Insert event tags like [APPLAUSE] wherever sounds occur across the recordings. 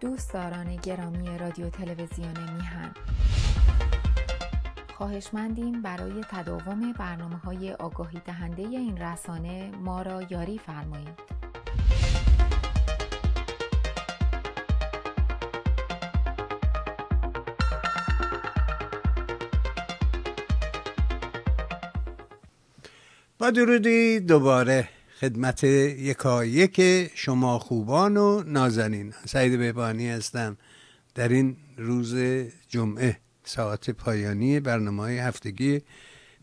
دوستداران گرامی رادیو تلویزیون میهن خواهشمندیم برای تداوم برنامه های آگاهی دهنده این رسانه ما را یاری فرمایید. با درودی دوباره خدمت یکایک شما خوبان و نازنین. سعید بهبانی هستم. در این روز جمعه ساعت پایانی برنامه های هفتگی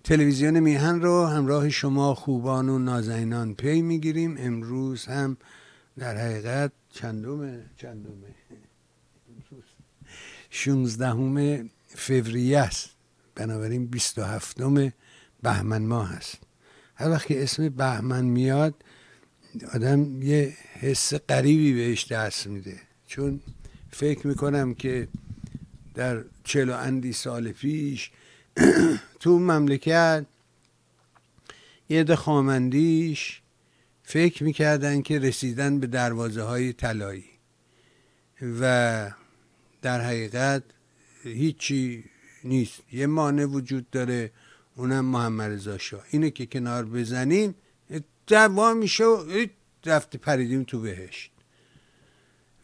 تلویزیون میهن رو همراه شما خوبان و نازنینان پی می‌گیریم. امروز هم در حقیقت چندومه چندومه شونزدهم فوریه است. بنابراین بیست و هفتم بهمن ماه هست هر وقت که اسم بهمن میاد آدم یه حس قریبی بهش دست میده. چون فکر می‌کنم که در چلو اندی سال پیش [CLEARS THROAT] تو مملکت یه ده خامندیش فکر می‌کردن که رسیدن به دروازه های طلایی و در حقیقت هیچی نیست. یه مانع وجود داره. اونم محمد رضا شاه. اینه که کنار بزنیم دوا میشه و رفته پریدیم تو بهشت.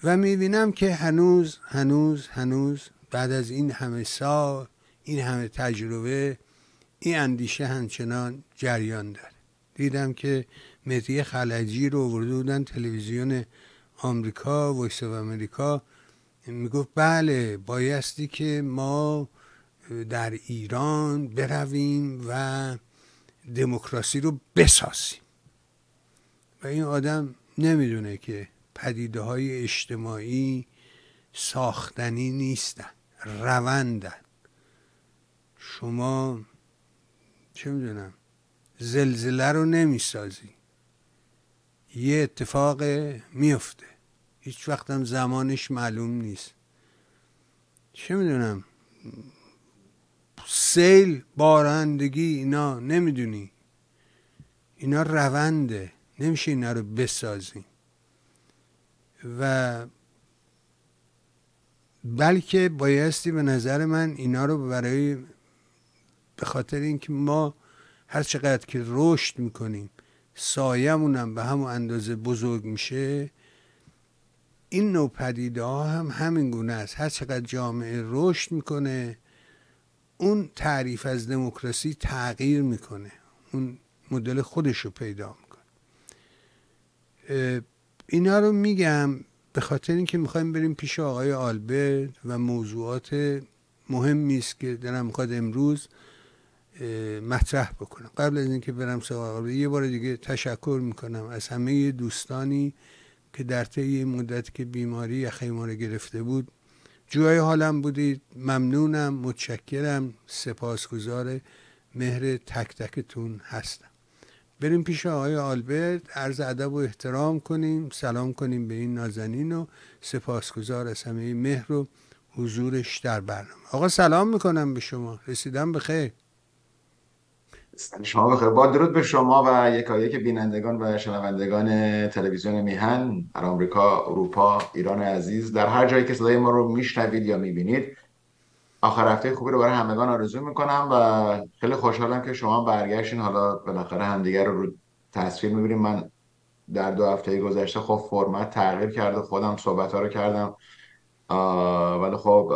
و می‌بینم که هنوز هنوز هنوز بعد از این همه سال این همه تجربه این اندیشه همچنان جریان داره. دیدم که مهدی خلجی رو ورده بودن تلویزیون آمریکا ویس و امریکا می‌گفت بله بایستی که ما در ایران برویم و دموکراسی رو بسازیم. و این آدم نمی‌دونه که پدیده های اجتماعی ساختنی نیستن روندن. شما چه می‌دونم زلزله رو نمی‌سازی. یه اتفاق میفته هیچ وقتم زمانش معلوم نیست. چه می‌دونم سیل بارندگی اینا نمی‌دونی. اینا رونده. نمیشه اینا رو بسازیم و بلکه بایستی به نظر من اینا رو برای به خاطر اینکه ما هر چقدر که رشد می‌کنیم سایمونم به همون اندازه بزرگ میشه این نوع پدیده ها هم همین گونه است. هر چقدر جامعه رشد می‌کنه اون تعریف از دموکراسی تغییر می‌کنه. اون مدل خودش رو پیدا می‌کنه. اینا رو میگم به خاطر اینکه می‌خوایم بریم پیش آقای آلبرت و موضوعات مهمی است که دارم می‌خواد امروز مطرح بکنم. قبل از اینکه برم سراغ یه بار دیگه تشکر می‌کنم از همه دوستانی که در طی مدت که بیماری یخی ما رو گرفته بود جوهای حالم بودید ممنونم متشکرم. سپاسگزار مهر تک تکتون هستم. بریم پیش آقای آلبرت. عرض ادب و احترام کنیم. سلام کنیم به این نازنین و سپاسگزار از همه مهر و حضورش در برنامه. آقا سلام می‌کنم به شما. رسیدم به خیر. شما بخیر. با درود به شما و یکایک بینندگان و شنوندگان تلویزیون میهن در آمریکا اروپا ایران عزیز. در هر جایی که صدای ما رو میشنوید یا می‌بینید آخر هفته خوبی رو برای همگان آرزو می‌کنم و خیلی خوشحالم که شما برگشتین. حالا بالاخره همدیگر رو رو تصویر می‌بینیم. من در دو هفته گذشته خب فرمت تغییر کرده خودم صحبت ها رو کردم. ولی خب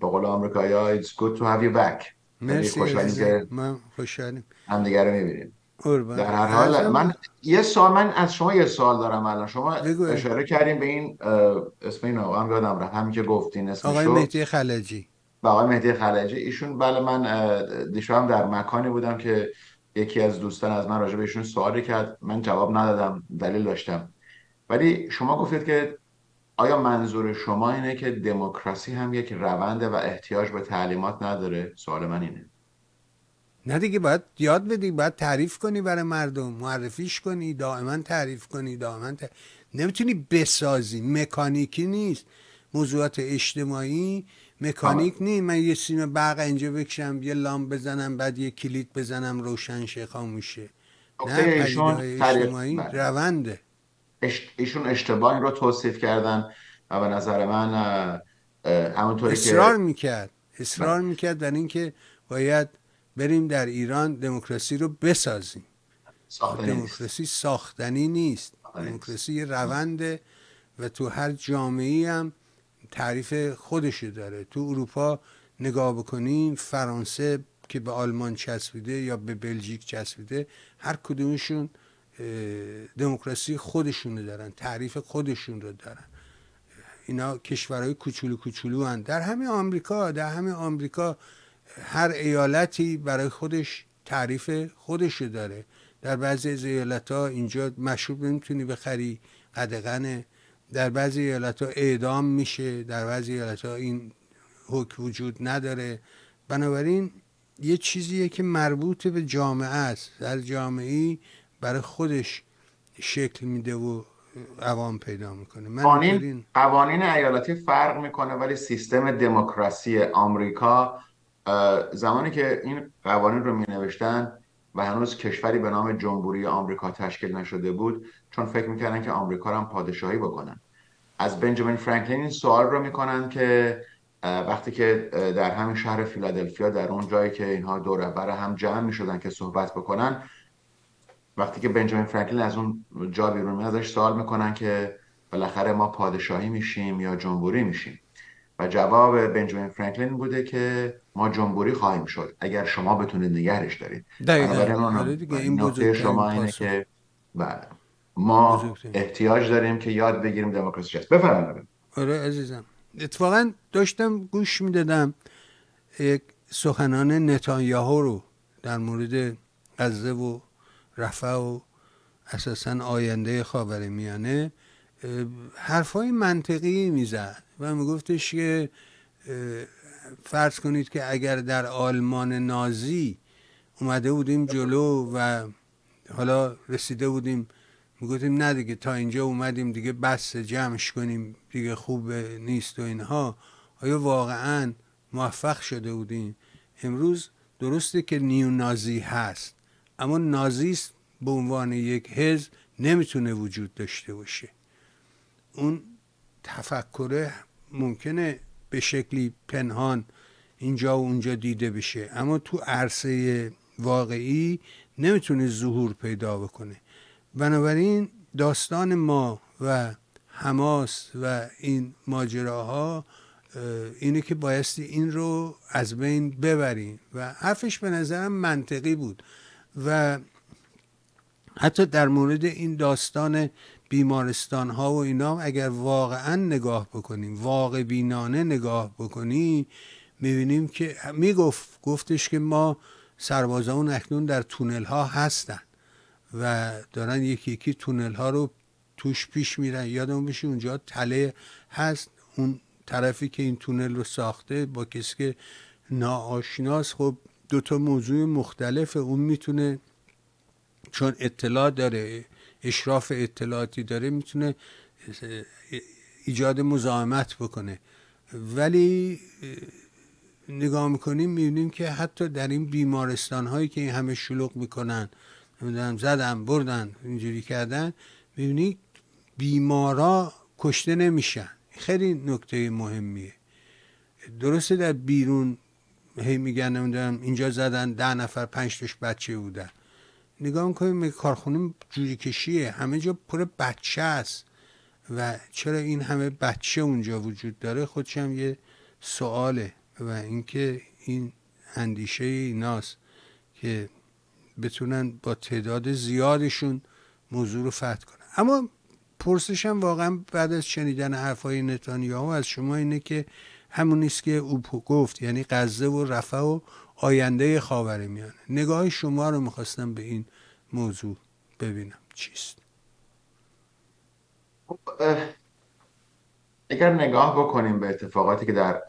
به قول آمریکایی it's good to have you back. مرسی که من خوشحالیم. همدیگه رو می‌بینیم. در هر حال من یه سوال من از شما یه سوال دارم الان. شما. اشاره کردیم به این اسم این آقا هم یادم رفت. همین که گفتین اسمشو. آقای مهدی خلجی. و آقای مهدی خلجی. ایشون بله من دیشب هم در مکانی بودم که یکی از دوستان از من راجع به ایشون سوالی کرد. من جواب ندادم دلیل داشتم. ولی شما گفتید که آیا منظور شما اینه که دموکراسی هم یک رونده و احتیاج به تعلیمات نداره؟ سوال من اینه. نه دیگه باید یاد بدی باید تعریف کنی برای مردم معرفیش کنی دائما تعریف کنی دائما ت... نمی‌تونی بسازی. مکانیکی نیست. موضوعات اجتماعی مکانیک نیست. من یه سیم برق اینجا بکشم یه لامپ بزنم بعد یه کلید بزنم روشن شه خاموشه نه ایشون تعریف- اجتماعی بله. رونده. ایشون اشتباه رو توصیف کردن و به نظر من همونطوری که اصرار می‌کرد. اصرار بله. می‌کرد در اینکه باید بریم در ایران دموکراسی رو بسازیم. دموکراسی ساختنی نیست. دموکراسی یه رونده و تو هر جامعه هم تعریف خودشو داره. تو اروپا نگاه بکنین فرانسه که به آلمان چسبیده یا به بلژیک چسبیده هر کدومشون دموکراسی خودشونو دارن تعریف خودشون رو دارن. اینا کشورهای کوچولو کوچولو هن. در همه آمریکا در همه آمریکا هر ایالتی برای خودش تعریف خودش داره. در بعضی از ایالت ها اینجا مشروب نمی‌تونی بخری قدغنه در بعضی ایالت ها اعدام میشه در بعضی ایالت ها این حکم وجود نداره. بنابراین یه چیزیه که مربوط به جامعه است. در جامعه برای خودش شکل میده و عوام پیدا می‌کنه. من قوانین قوانین ایالتی فرق می‌کنه ولی سیستم دموکراسی آمریکا زمانی که این قوانین رو می نوشتن و هنوز کشوری به نام جمهوری آمریکا تشکیل نشده بود چون فکر می‌کردن که آمریکا هم پادشاهی بکنن. از بنجامین فرانکلین این سوال رو می‌کنن که وقتی که در همین شهر فیلادلفیا در اون جایی که اینها دور بر هم جمع می‌شدن که صحبت بکنن وقتی که بنجامین فرانکلین از اون جا بیرون ازش سوال می‌کنن که بالاخره ما پادشاهی میشیم یا جمهوری میشیم. و جواب بنجامین فرانکلین بوده که ما جمهوری خواهیم شد. اگر شما بتونید نگرش دارید. آره این نکته شما اینه که بله. ما احتیاج داریم که یاد بگیریم دموکراسی چیست بفرمایید. آره عزیزم. اتفاقا داشتم گوش می‌دادم یک سخنان نتانیاهو رو در مورد غزه و رفع و اساسا آینده خاور میانه حرفای منطقی می‌زد و میگفتش که فرض کنید که اگر در آلمان نازی اومده بودیم جلو و حالا رسیده بودیم می‌گفتیم نه دیگه تا اینجا اومدیم دیگه بس جمعش کنیم دیگه خوب نیست و اینها. آیا واقعا موفق شده بودیم؟ امروز درسته که نیو نازی هست اما نازیست به عنوان یک حزب نمی‌تونه وجود داشته باشه. اون تفکره ممکنه به شکلی پنهان اینجا و اونجا دیده بشه. اما تو عرصه واقعی نمی‌تونه ظهور پیدا بکنه. بنابراین داستان ما و حماس و این ماجراها اینه که بایستی این رو از بین ببریم. و حرفش به نظرم منطقی بود. و حتی در مورد این داستان بیمارستان ها و اینا اگر واقعا نگاه بکنیم واقع بینانه نگاه بکنیم می‌بینیم که می‌گفت گفتش که ما سربازان اکنون در تونل ها هستن و دارن یکی یکی تونل ها رو توش پیش میرن. یادمون بشه اونجا تله هست. اون طرفی که این تونل رو ساخته با کسی که ناآشناس خب دو تا موضوع مختلف اون می‌تونه چون اطلاع داره. اشراف اطلاعاتی داره می‌تونه ایجاد مزاحمت بکنه. ولی نگاه می‌کنیم می‌بینیم که حتی در این بیمارستان هایی که این همه شلوغ می‌کنن نمی‌دونم زدن بردن اینجوری کردن می‌بینی بیمارا کشته نمیشن. خیلی نکته مهمیه. درسته در بیرون هی میگن نمی‌دونم اینجا زدن ده نفر پنج تاش بچه بودن. نگاه می‌کنیم کارخونه جوری کشیه. همه جا پر بچه است. و چرا این همه بچه اونجا وجود داره؟ خودشم یه سواله. و اینکه این اندیشه ایناست که بتونن با تعداد زیادشون موضوع رو فتح کنن. اما پرسشم واقعا بعد از شنیدن حرفای نتانیاهو از شما اینه که همون نیست که او گفت یعنی غزه و رفع و آینده خاور میانه. نگاه شما رو می‌خواستم به این موضوع ببینم. چیست؟ خب، اگر نگاه بکنیم به اتفاقاتی که در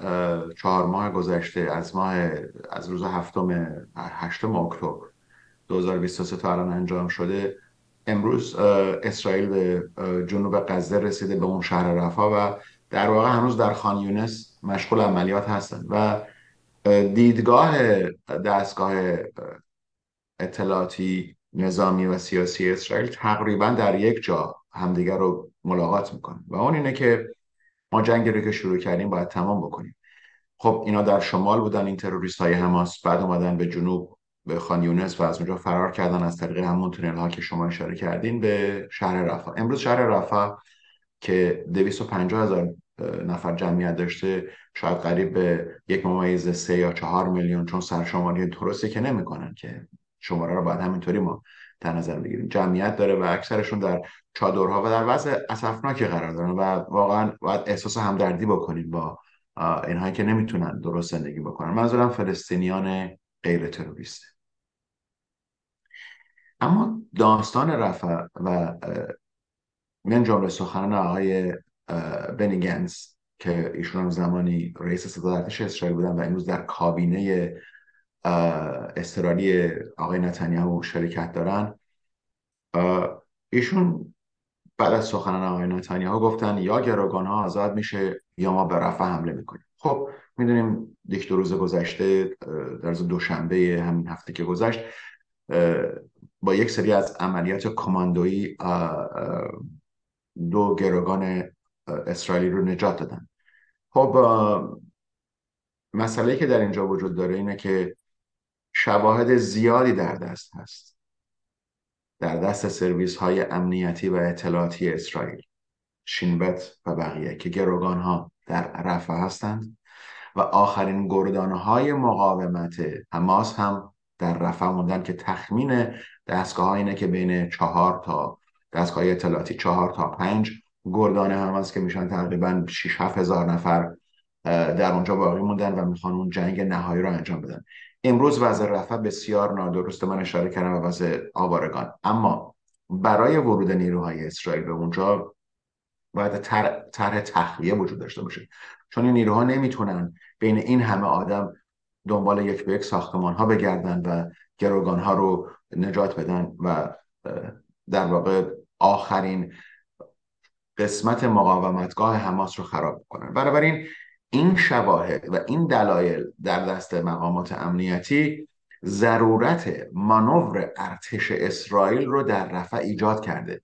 چهار ماه گذشته از ماه از روز هفتم هشتم اکتبر 2023 تا الان انجام شده امروز اسرائیل به جنوب غزه رسیده به اون شهر رفا و در واقع هنوز در خان یونس مشغول عملیات هستند و دیدگاه دستگاه اطلاعاتی نظامی و سیاسی اسرائیل تقریبا در یک جا همدیگر رو ملاقات می‌کنن. و اون اینه که ما جنگی رو که شروع کردیم باید تمام بکنیم. خب اینا در شمال بودن این تروریست های حماس بعد اومدن به جنوب به خان یونس و از اونجا فرار کردن از طریق همون تونل ها که شما اشاره کردین به شهر رفا امروز شهر رفا که 250 هزار نفر جمعیت داشته شاید قریب به یک ممیز سه یا چهار میلیون چون سرشماری درسته که نمی‌کنن که شماره رو باید همینطوری ما در نظر بگیریم. جمعیت داره و اکثرشون در چادرها و در وضع اسفناکی قرار دارن و واقعا باید احساس همدردی بکنیم با اینهایی که نمی‌تونن درست زندگی بکنن. منظورم فلسطینیان غیر تروریست. اما داستان رفع و من جمله سخنان آقای بنیگنز که ایشون زمانی رئیس ارتش اسرائیل بودن و امروز در کابینه استرالی آقای نتانیاهو شرکت دارن. ایشون بعد از سخنان آقای نتانیاهو گفتن یا گروگان ها آزاد میشه یا ما به رفع حمله می‌کنیم. خب می‌دونیم یک دو روز گذشته در روز دوشنبه همین هفته که گذشت با یک سری از عملیات کماندویی دو گروگان اسرائیلی رو نجات دادن. خب مسئله که در اینجا وجود داره اینه که شواهد زیادی در دست هست. در دست سرویس های امنیتی و اطلاعاتی اسرائیل شینبت و بقیه که گروگان ها در رفع هستند و آخرین گردانه های مقاومت حماس هم در رفع موندن که تخمین دستگاه اینه که بین چهار تا دستگاه اطلاعاتی چهار تا پنج گردانه هم که میشن تقریبا 6 7 هزار نفر در اونجا باقی موندن و می‌خوان اون جنگ نهایی رو انجام بدن. امروز وضع رفع بسیار نادرست من اشاره کردم و وضع آوارگان. اما برای ورود نیروهای اسرائیل به اونجا باید طرح تخلیه وجود داشته باشه. چون این نیروها نمی‌تونن بین این همه آدم دنبال یک به یک ساختمان ها بگردن و گروگان ها رو نجات بدن و در واقع آخرین قسمت مقاومتگاه حماس رو خراب کنن بنابراین این شواهد و این دلایل در دست مقامات امنیتی ضرورت مانور ارتش اسرائیل رو در رفع ایجاد کرده.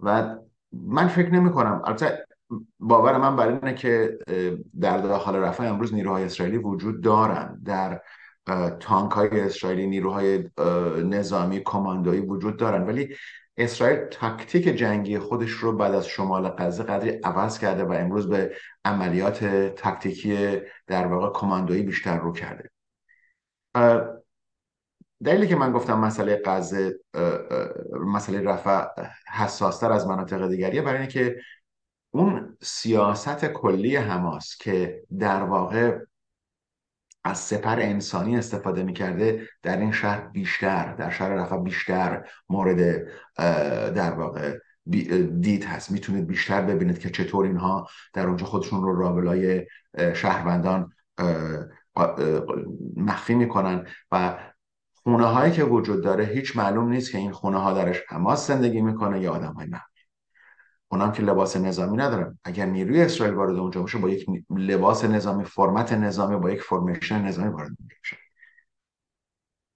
و من فکر نمی کنم البته باور من بر اینه که در داخل رفع امروز نیروهای اسرائیلی وجود دارن. در تانک های اسرائیلی نیروهای نظامی کماندویی وجود دارن. ولی اسرائیل تاکتیک جنگی خودش رو بعد از شمال غزه قدری عوض کرده و امروز به عملیات تاکتیکی در واقع کماندویی بیشتر رو کرده. دلیلی که من گفتم مسئله غزه مسئله رفع حساستر از مناطق دیگریه برای اینه که اون سیاست کلی حماس که در واقع از سپر انسانی استفاده می‌کرده در این شهر بیشتر در شهر رفع بیشتر مورد در واقع دید هست. می‌تونید بیشتر ببینید که چطور اینها در اونجا خودشون رو رابلای شهروندان مخفی می‌کنن و خونه هایی که وجود داره هیچ معلوم نیست که این خونه ها درش حماس زندگی می‌کنه یا آدم های اونم که لباس نظامی ندارن. اگر نیروی اسرائیل وارد اونجا باشه با یک لباس نظامی فرمت نظامی با یک فرمیشن نظامی وارد میشه.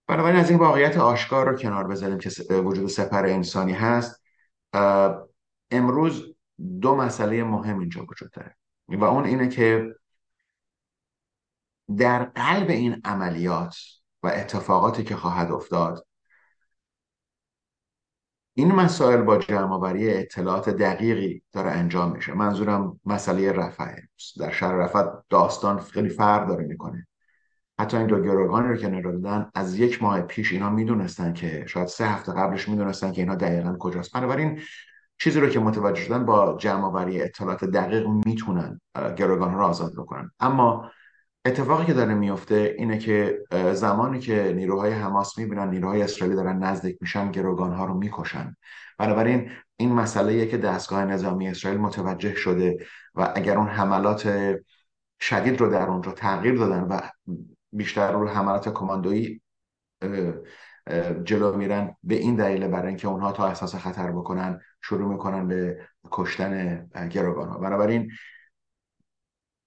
بنابراین از این واقعیت آشکار رو کنار بذاریم که وجود سپر انسانی هست. امروز دو مسئله مهم اینجا وجود داره. و اون اینه که در قلب این عملیات و اتفاقاتی که خواهد افتاد این مسائل با جمعآوری اطلاعات دقیقی داره انجام میشه. منظورم مسئله رفع در شهر رفع داستان خیلی فرق داره می‌کنه. حتی این دو گروگانی رو که دادن از یک ماه پیش اینا می‌دونستن که شاید سه هفته قبلش می‌دونستن که اینا دقیقا کجاست. بنابراین چیزی رو که متوجه شدن با جمعآوری اطلاعات دقیق می‌تونن گروگان رو آزاد بکنن. اما اتفاقی که داره میفته اینه که زمانی که نیروهای حماس می‌بینن نیروهای اسرائیلی دارن نزدیک میشن گروگان ها رو می‌کشن. بنابراین این مسئله که دستگاه نظامی اسرائیل متوجه شده و اگر اون حملات شدید رو در اونجا تغییر دادن و بیشتر رو حملات کماندویی جلو میرن به این دلیل برای اینکه اونها تا احساس خطر بکنن شروع می‌کنن به کشتن گروگان ها بنابراین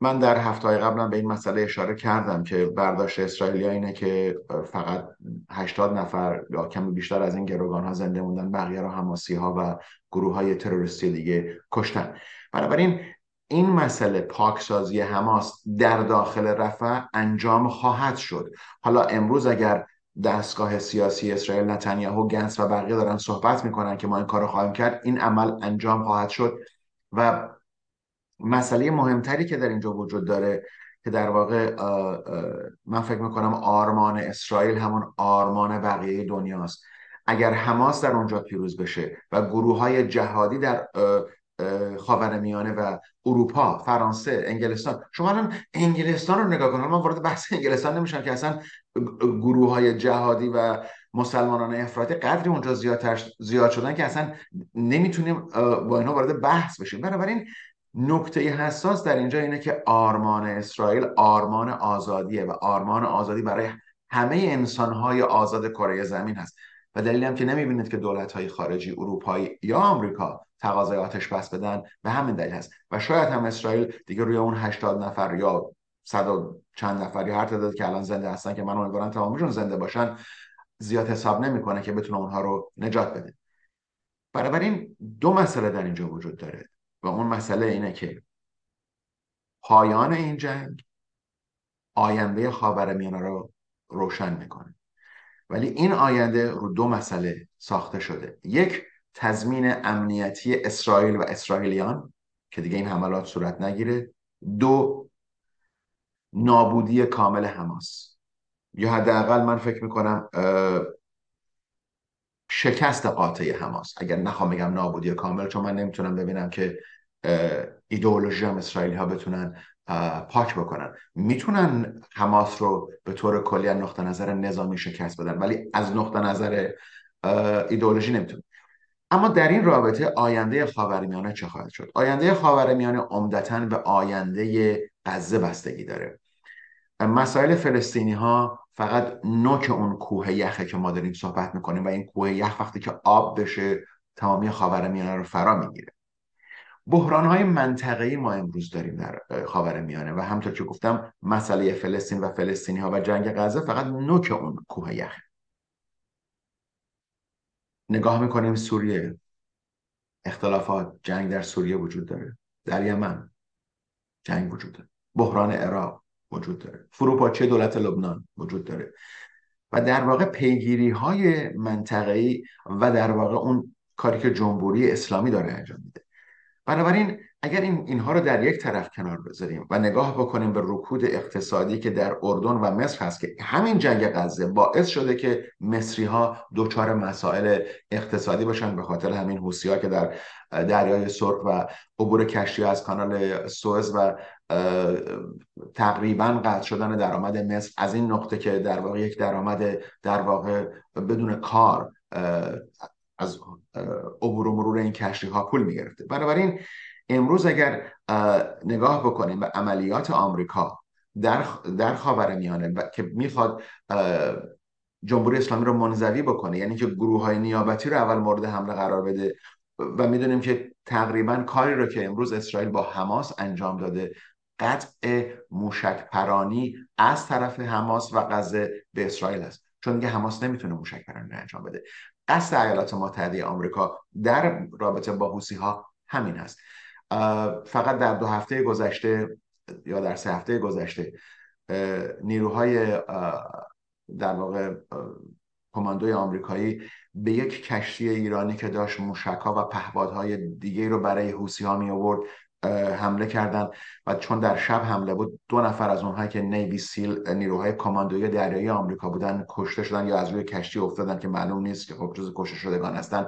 من در هفته های قبلا به این مسئله اشاره کردم که برداشت اسرائیلی اینه که فقط 80 نفر یا کمی بیشتر از این گروگان ها زنده موندن بقیه رو حماسی ها و گروه های تروریستی دیگه کشتن. بنابراین این مسئله پاکسازی حماس در داخل رفح انجام خواهد شد. حالا امروز اگر دستگاه سیاسی اسرائیل نتانیاهو گنس و بقیه دارن صحبت می‌کنن که ما این کار رو خواهیم کرد این عمل انجام خواهد شد و مسئله مهمتری که در اینجا وجود داره که در واقع من فکر می‌کنم آرمان اسرائیل همون آرمان بقیه دنیاست. اگر حماس در اونجا پیروز بشه و گروه های جهادی در خاورمیانه و اروپا فرانسه انگلستان شما الان انگلستان رو نگاه کنید من وارد بحث انگلستان نمیشم که اصلا گروه های جهادی و مسلمانان افراطی قدری اونجا زیاد, زیاد شدن که اصلا نمی‌تونیم با اینها وارد بحث بشیم. بنابراین نکته حساس در اینجا اینه که آرمان اسرائیل آرمان آزادیه و آرمان آزادی برای همه انسانهای آزاد کره زمین هست. و دلیل هم که نمی‌بینید که دولت های خارجی اروپایی یا آمریکا تقاضای آتش بس بدن به همین دلیل هست. و شاید هم اسرائیل دیگه روی اون 80 نفر یا صد و چند نفر یا هر تعداد که الان زنده هستن که من امیدوارم تمامشون زنده باشن زیاد حساب نمی‌کنه که بتونه اونها رو نجات بده. بنابراین دو مسئله در اینجا وجود داره. و اون مسئله اینه که پایان این جنگ آینده خاورمیانه رو روشن می‌کنه. ولی این آینده رو دو مسئله ساخته شده. یک تضمین امنیتی اسرائیل و اسرائیلیان که دیگه این حملات صورت نگیره. دو نابودی کامل حماس. یا حداقل من فکر می‌کنم شکست قاطع حماس. اگر نخوام بگم نابودی کامل چون من نمی‌تونم ببینم که ایدئولوژی هم اسرائیلی ها بتونن پاک بکنن. می‌تونن حماس رو به طور کلی از نقطه نظر نظامی شکست بدن ولی از نقطه نظر ایدئولوژی نمی‌تونن. اما در این رابطه آینده خاورمیانه چه خواهد شد؟ آینده خاورمیانه عمدتا به آینده غزه بستگی داره. مسائل فلسطینی ها فقط نوک اون کوه یخه که ما داریم صحبت می‌کنیم و این کوه یخ وقتی که آب بشه تمامی خاورمیانه رو فرا می‌گیره. بحران های منطقه‌ای ما امروز داریم در خاور میانه و همطور که گفتم مسئله فلسطین و فلسطینی ها و جنگ غزه فقط نوک اون کوه یخ. نگاه می‌کنیم سوریه. اختلافات جنگ در سوریه وجود داره. در یمن جنگ وجود داره. بحران عراق وجود داره. فروپاشی دولت لبنان وجود داره. و در واقع پیگیری های منطقه‌ای و در واقع اون کاری که جمهوری اسلامی داره انجام میده. بنابراین اگر این اینها رو در یک طرف کنار بذاریم و نگاه بکنیم به رکود اقتصادی که در اردن و مصر هست که همین جنگ غزه باعث شده که مصری ها دچار مسائل اقتصادی باشن به خاطر همین حوسی که در دریای سرخ و عبور کشتی از کانال سوئز و تقریبا قطع شدن درآمد مصر از این نقطه که در واقع یک درآمد در واقع بدون کار از عبور و مرور این کشتی ها پول می‌گرفته. بنابراین امروز اگر نگاه بکنیم به عملیات آمریکا در در خاور میانه که می‌خواد جمهوری اسلامی رو منزوی بکنه یعنی که گروه های نیابتی رو اول مورد حمله قرار بده و می‌دونیم که تقریبا کاری رو که امروز اسرائیل با حماس انجام داده قطع موشک پرانی از طرف حماس و غزه به اسرائیل است. چون دیگه حماس نمی‌تونه موشک پرانی انجام بده. قصد ایالات متحده آمریکا در رابطه با حوسی ها همین هست فقط در دو هفته گذشته یا در سه هفته گذشته نیروهای در واقع کماندوی آمریکایی به یک کشتی ایرانی که داشت موشک و پهپادهای دیگه رو برای حوسی ها می آورد حمله کردن و چون در شب حمله بود دو نفر از اونها که نیوی سیل نیروهای کماندوی دریایی آمریکا بودن کشته شدن یا از روی کشتی افتادن که معلوم نیست که خب جز کشته شدگان هستن.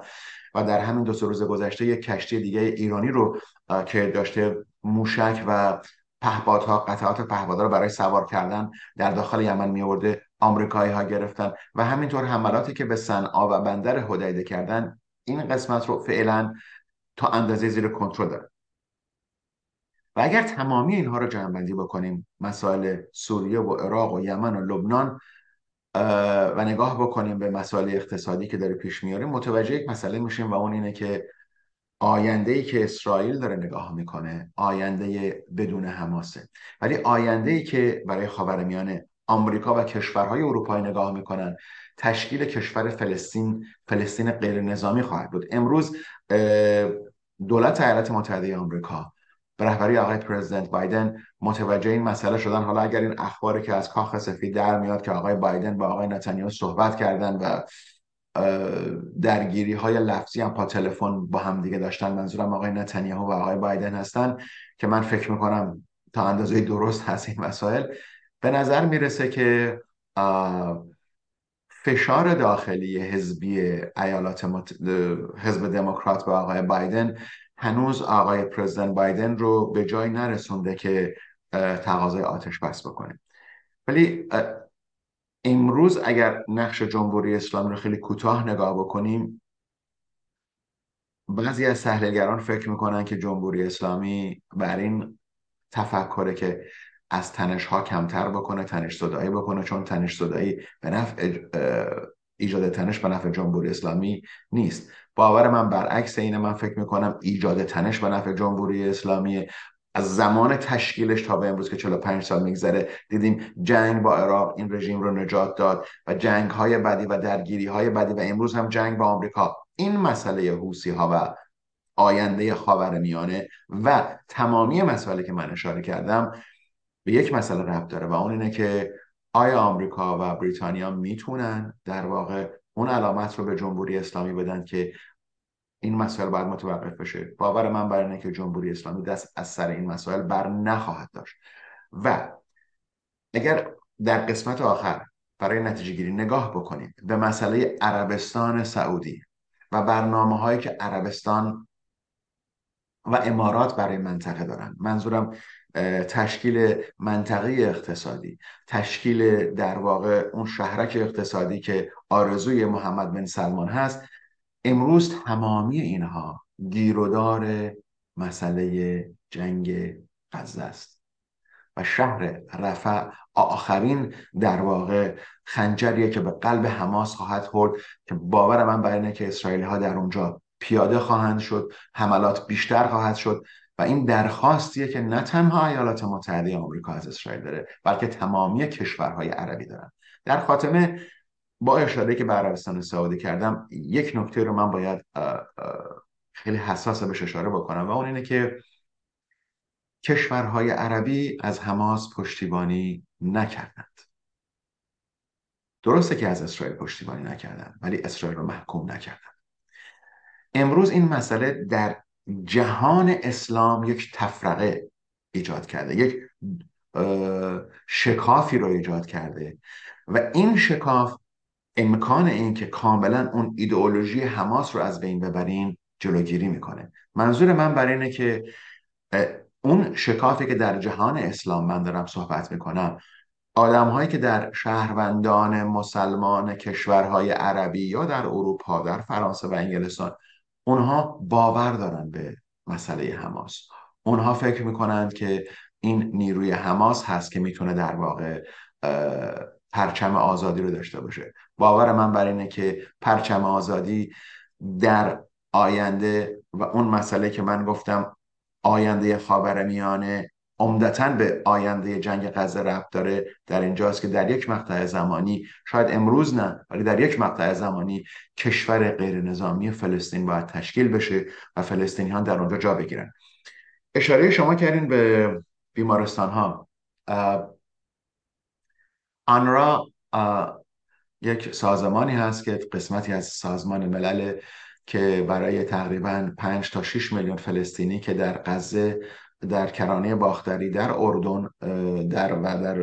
و در همین دو سه روز گذشته یک کشتی دیگه ایرانی رو که داشته موشک و پهپادها قطعات پهپادها رو برای سوار کردن در داخل یمن می آورده آمریکایی ها گرفتن. و همینطور حملاتی که به صنعا و بندر هدیده کردن این قسمت رو فعلا تا اندازه زیر کنترل داره و اگر تمامی اینها رو جمع بکنیم مسائل سوریه و عراق و یمن و لبنان و نگاه بکنیم به مسائل اقتصادی که داره پیش میاریم متوجه یک مسئله میشیم و اون اینه که آینده ای که اسرائیل داره نگاه می‌کنه آینده بدون حماسه. ولی آینده ای که برای خاورمیانه آمریکا و کشورهای اروپایی نگاه می‌کنن تشکیل کشور فلسطین فلسطین غیر نظامی خواهد بود. امروز دولت ایالات متحده آمریکا به رهبری آقای پرزیدنت بایدن متوجه این مسئله شدن. حالا اگر این اخباری که از کاخ سفید در میاد که آقای بایدن با آقای نتانیاهو صحبت کردن و درگیری های لفظی هم با تلفن با هم دیگه داشتن منظورم آقای نتانیاهو و آقای بایدن هستن که من فکر می‌کنم تا اندازه درست هست این مسائل. به نظر می‌رسه که فشار داخلی حزبی ایالات مت... حزب دموکرات به آقای بایدن هنوز آقای پرزیدنت بایدن رو به جای نرسونده که تقاضای آتش بس بکنه. ولی امروز اگر نقش جمهوری اسلامی رو خیلی کوتاه نگاه بکنیم بعضی از تحلیلگران فکر می‌کنن که جمهوری اسلامی بر این تفکره که از تنش ها کمتر بکنه تنش صدایی بکنه چون تنش صدایی به نفع ایجاد تنش به نفع جمهوری اسلامی نیست. باور من برعکس اینه من فکر می‌کنم ایجاد تنش به نفع جمهوری اسلامی از زمان تشکیلش تا به امروز که 45 سال میگذره. دیدیم جنگ با عراق این رژیم رو نجات داد و جنگ های بعدی و درگیری های بعدی و امروز هم جنگ با آمریکا. این مسئله حوسی ها و آینده خاور میانه و تمامی مسائلی که من اشاره کردم به یک مسئله ربط داره و اون اینه که آیا آمریکا و بریتانیا می‌تونن در واقع اون علامت رو به جمهوری اسلامی بدن که این مسائل باید متوقف بشه. باور من بر اینه که جمهوری اسلامی دست از سر این مسائل بر نخواهد داشت. و اگر در قسمت آخر برای نتیجه گیری نگاه بکنیم به مسئله عربستان سعودی و برنامه هایی که عربستان و امارات برای منطقه دارن. منظورم تشکیل منطقه اقتصادی تشکیل در واقع اون شهرک اقتصادی که آرزوی محمد بن سلمان هست. امروز تمامی اینها گیرودار مسئله جنگ غزه است و شهر رفع آخرین در واقع خنجریه که به قلب حماس خواهد خورد که باور من بر اینه که اسرائیلی ها در اونجا پیاده خواهند شد حملات بیشتر خواهد شد. و این درخواستیه که نه تنها ایالات متحده آمریکا از اسرائیل داره بلکه تمامی کشورهای عربی دارن. در خاتمه با اشاره که به عربستان سعودی کردم یک نکته رو من باید خیلی حساس بهش اشاره بکنم و اون اینه که کشورهای عربی از حماس پشتیبانی نکردند. درسته که از اسرائیل پشتیبانی نکردند ولی اسرائیل رو محکوم نکردند. امروز این مسئله در جهان اسلام یک تفرقه ایجاد کرده یک شکافی رو ایجاد کرده. و این شکاف امکان این که کاملا اون ایدئولوژی حماس رو از بین ببریم جلوگیری می‌کنه. منظور من برای اینه که اون شکافی که در جهان اسلام من دارم صحبت می‌کنم آدم هایی که در شهروندان مسلمان کشورهای عربی یا در اروپا در فرانسه و انگلستان اونها باور دارن به مسئله حماس. اونها فکر می‌کنند که این نیروی حماس هست که می‌تونه در واقع پرچم آزادی رو داشته باشه. باور من بر اینه که پرچم آزادی در آینده و اون مسئله که من گفتم آینده خاورمیانه عمدتا به آینده جنگ غزه ربط داره. در اینجاست که در یک مقطع زمانی شاید امروز نه ولی در یک مقطع زمانی کشور غیر نظامی فلسطین باید تشکیل بشه و فلسطینیان در اونجا جا بگیرن. اشاره شما کردین به بیمارستان ها آنرا یک سازمانی هست که قسمتی از سازمان ملل که برای تقریبا 5 تا 6 میلیون فلسطینی که در غزه در کرانه باختری در اردن در و در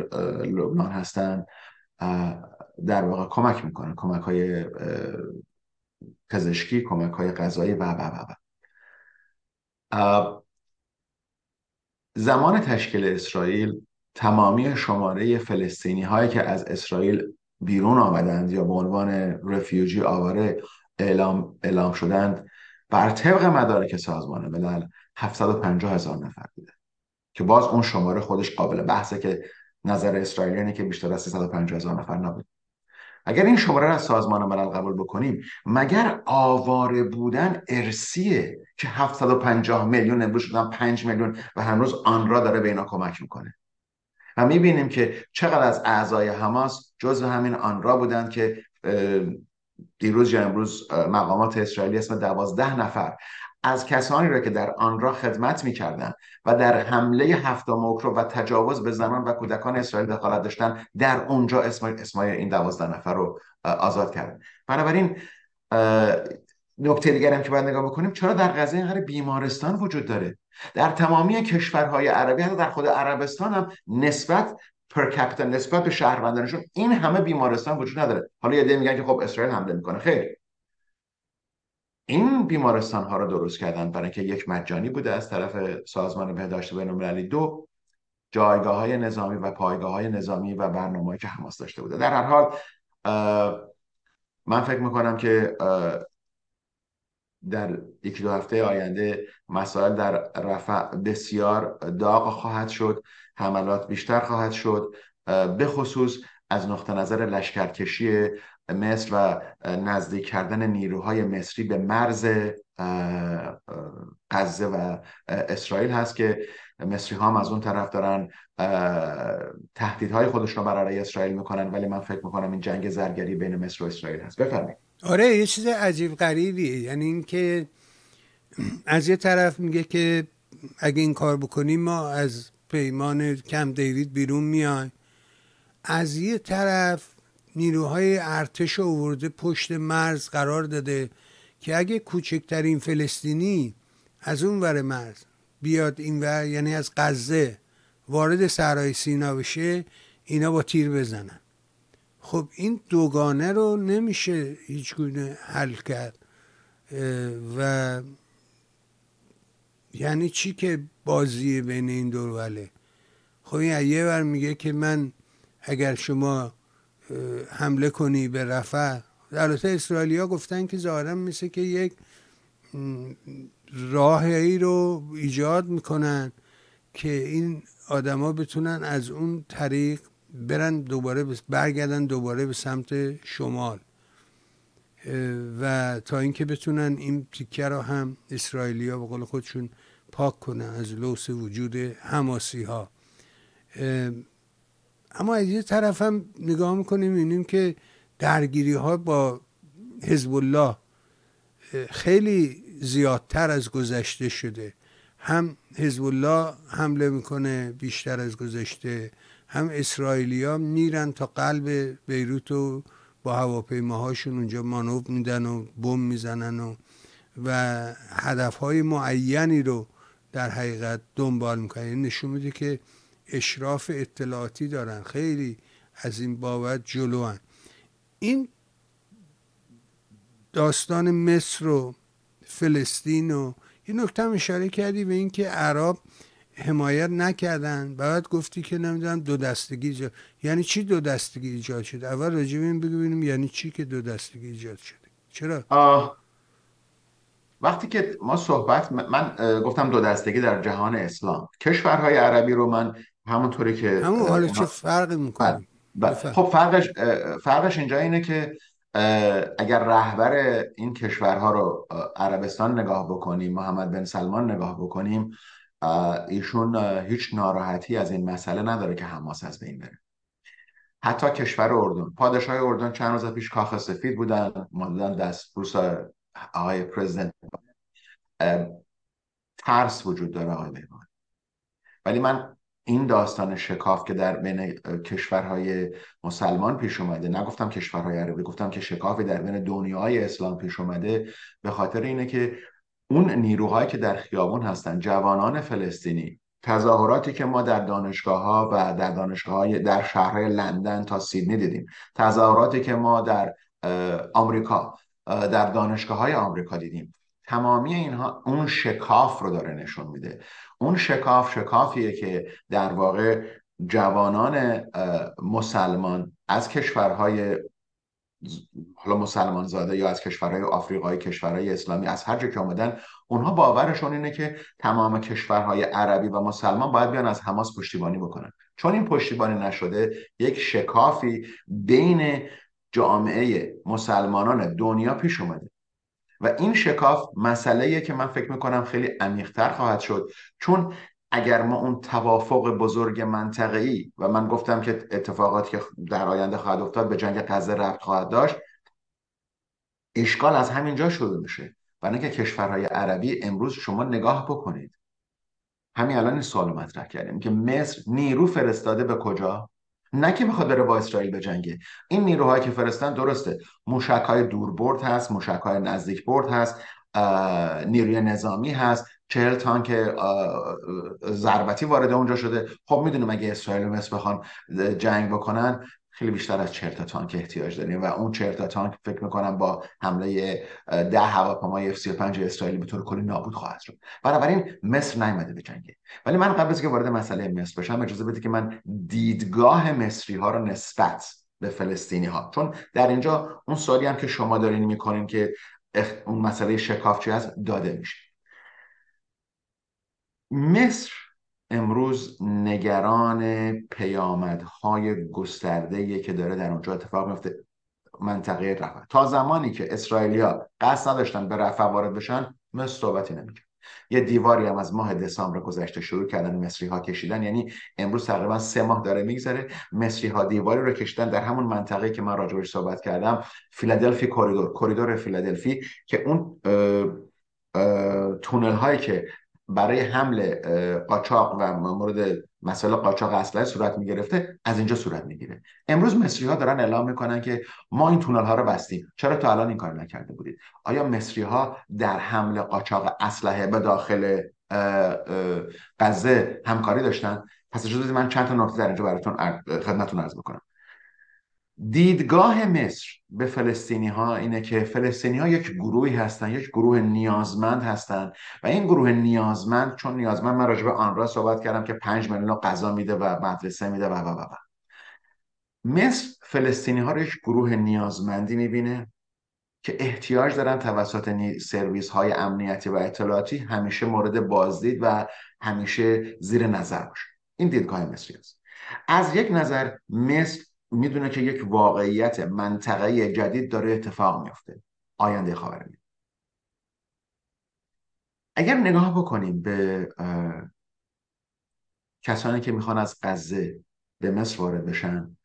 لبنان هستند در واقع کمک می‌کنه کمک های پزشکی کمک های غذایی و و و زمان تشکیل اسرائیل تمامی شماره فلسطینی هایی که از اسرائیل بیرون آمدند یا به عنوان رفیوجی آواره اعلام, اعلام شدند بر طبق مدارک سازمان ملل 750 هزار نفر بوده. که باز اون شماره خودش قابل بحثه که نظر اسرائیلیانه که بیشتر از 350 هزار نفر نبود اگر این شماره را از سازمان ملل قبول بکنیم مگر آواره بودن ارسیه که 750 میلیون امروز شدن 5 میلیون و هنوز آن را داره به اینا کمک می‌کنه؟ و می‌بینیم که چقدر از اعضای حماس جزو همین آن را بودند که دیروز یا امروز مقامات اسرائیلی اسم دوازده نفر از کسانی را که در آن را خدمت می‌کردند و در حمله هفتم اکتبر و تجاوز به زنان و کودکان اسرائیل دخالت داشتن در اونجا اسم اسمای این دوازده نفر رو آزاد کردن بنابراین نکته دیگر هم که باید نگاه بکنیم چرا در غزه اینقدر بیمارستان وجود داره؟ در تمامی کشورهای عربی حتی در خود عربستان هم نسبت پر نسبت به شهروندانشون این همه بیمارستان وجود نداره. حالا یه میگن که خب اسرائیل حمله می‌کنه. خیر. این بیمارستان ها رو درست کردن برای اینکه یک مجانی بوده از طرف سازمان بهداشت بین دو جایگاه های نظامی و پایگاه های نظامی و برنامه که حماس داشته بوده. در هر حال من فکر می‌کنم که در یکی دو هفته آینده مسائل در رفع بسیار داغ خواهد شد حملات بیشتر خواهد شد به خصوص از نقطه نظر لشکرکشی مصر و نزدیک کردن نیروهای مصری به مرز غزه و اسرائیل هست که مصری هم از اون طرف دارن تهدیدهای خودشون رو بر علیه اسرائیل می‌کنن ولی من فکر می‌کنم این جنگ زرگری بین مصر و اسرائیل هست. بفرمایید. آره یه چیز عجیب غریبیه. یعنی اینکه از یه طرف میگه که اگه این کار بکنیم ما از پیمان کم دیوید بیرون میای از یه طرف نیروهای ارتش اوورده پشت مرز قرار داده که اگه کوچکترین فلسطینی از اون ور مرز بیاد این ور یعنی از غزه وارد سرای سینا بشه اینا با تیر بزنن. خب این دوگانه رو نمیشه هیچ گونه حل کرد. و یعنی چی که بازی بین این دو وله؟ خب این یه بر میگه که من اگر شما حمله کنی به رفع. در اسرائیلیا گفتن که ظاهرا مثل که یک راهی رو ایجاد می‌کنن که این آدما بتونن از اون طریق برن دوباره برگردن دوباره به سمت شمال. و تا اینکه بتونن این تیکه رو هم اسرائیلیا به قول خودشون پاک کنن از لوس وجود حماسی ها. اما از یه طرف هم نگاه می‌کنیم می‌بینیم که درگیری ها با حزب الله خیلی زیادتر از گذشته شده. هم حزب الله حمله می‌کنه بیشتر از گذشته هم اسرائیلیا میرن تا قلب بیروت و با هواپیماهاشون اونجا مانوب میدن و بم می‌زنن و و هدف های معینی رو در حقیقت دنبال می‌کنن. این نشون میده که اشراف اطلاعاتی دارن. خیلی از این بابت جلوان این داستان مصر و فلسطین و یه نکته اشاره کردی به اینکه عرب حمایت نکردن. بعد گفتی که نمی‌دونم دو دستگی ایجاد یعنی چی دو دستگی ایجاد شده؟ اول راجع به این ببینیم یعنی چی که دو دستگی ایجاد شده. چرا. وقتی که ما صحبت من گفتم دو دستگی در جهان اسلام. کشورهای عربی رو من همونطوری که همون حالا چه فرقی می‌کنه؟ خب فرقش فرقش اینجا اینه که اگر رهبر این کشورها رو عربستان نگاه بکنیم محمد بن سلمان نگاه بکنیم ایشون هیچ ناراحتی از این مسئله نداره که حماس از بین بره. حتی کشور اردن. پادشاه اردن چند روز پیش کاخ سفید بودن مادن دست بوس آقای پرزیدنت. ترس وجود داره آقای ولی من این داستان شکاف که در بین کشورهای مسلمان پیش اومده نگفتم کشورهای عربی گفتم که شکافی در بین دنیای اسلام پیش اومده به خاطر اینه که اون نیروهایی که در خیابون هستن جوانان فلسطینی تظاهراتی که ما در دانشگاه ها و در دانشگاه های در شهرهای لندن تا سیدنی دیدیم تظاهراتی که ما در آمریکا در دانشگاه های آمریکا دیدیم. تمامی اینها اون شکاف رو داره نشون میده. اون شکاف شکافیه که در واقع جوانان مسلمان از کشورهای حالا مسلمان زاده یا از کشورهای آفریقایی کشورهای اسلامی از هر جا که آمدن اونها باورشون اینه که تمام کشورهای عربی و مسلمان باید بیان از حماس پشتیبانی بکنن. چون این پشتیبانی نشده یک شکافی بین جامعه مسلمانان دنیا پیش اومده. و این شکاف مسئله که من فکر می‌کنم خیلی عمیقتر خواهد شد. چون اگر ما اون توافق بزرگ منطقه‌ای و من گفتم که اتفاقاتی که در آینده خواهد افتاد به جنگ غزه ربط خواهد داشت اشکال از همینجا شروع میشه. برای اینکه کشورهای عربی امروز شما نگاه بکنید. همین الان این سوال مطرح کردیم که مصر نیرو فرستاده به کجا؟ نه که بخواد بره با اسرائیل به جنگه این نیروهایی که فرستن درسته. موشک های دوربرد هست موشک های نزدیک برد هست نیروی نظامی هست. چهل تانک ضربتی وارد اونجا شده. خب می‌دونیم اگه اسرائیل و مصر بخوان جنگ بکنن خیلی بیشتر از 40 تا تانک احتیاج داریم و اون 40 تا تانک فکر می‌کنم با حمله ده هواپیمای F35 اسرائیلی به طور کلی نابود خواهد شد. بنابراین مصر نیامده به جنگه ولی من قبل از که وارد مسئله مصر بشم اجازه بده که من دیدگاه مصری ها رو نسبت به فلسطینی ها چون در اینجا اون سوالی هم که شما دارین می‌کنین که اون مسئله شکافچی هست داده میشه. مصر امروز نگران پیامدهای گسترده که داره در اونجا اتفاق میفته منطقه رفح تا زمانی که اسرائیلیا قصد نداشتن به رفح وارد بشن مصر صحبتی نمی‌کرد. یه دیواری هم از ماه دسامبر گذشته شروع کردن مصری ها کشیدن. یعنی امروز تقریبا سه ماه داره میگذره. مصری ها دیواری رو کشیدن در همون منطقه که من راجبش صحبت کردم فیلادلفی کوریدور کوریدور فیلادلفی که اون تونل هایی که برای حمل قاچاق و مورد مسئله قاچاق اسلحه صورت می‌گرفته از اینجا صورت می‌گیره. امروز مصری ها دارن اعلام می‌کنن که ما این تونل ها رو بستیم. چرا تا الان این کار نکرده بودید؟ آیا مصری ها در حمل قاچاق اسلحه به داخل غزه همکاری داشتن؟ پس اجازه من چند تا نکته در اینجا براتون خدمتتون عرض بکنم. دیدگاه مصر به فلسطینی ها اینه که فلسطینی ها یک گروهی هستن یک گروه نیازمند هستن و این گروه نیازمند چون نیازمند من راجع به آن را صحبت کردم که پنج میلیون غذا میده و مدرسه میده و و و و. مصر فلسطینی ها رو یک گروه نیازمندی می‌بینه که احتیاج دارن توسط سرویس های امنیتی و اطلاعاتی همیشه مورد بازدید و همیشه زیر نظر باشه. این دیدگاه مصری است. از یک نظر مصر می‌دونه که یک واقعیت منطقه جدید داره اتفاق میفته آینده خاورمیانه اگر نگاه بکنیم به کسانی که می‌خوان از غزه به مصر وارد بشن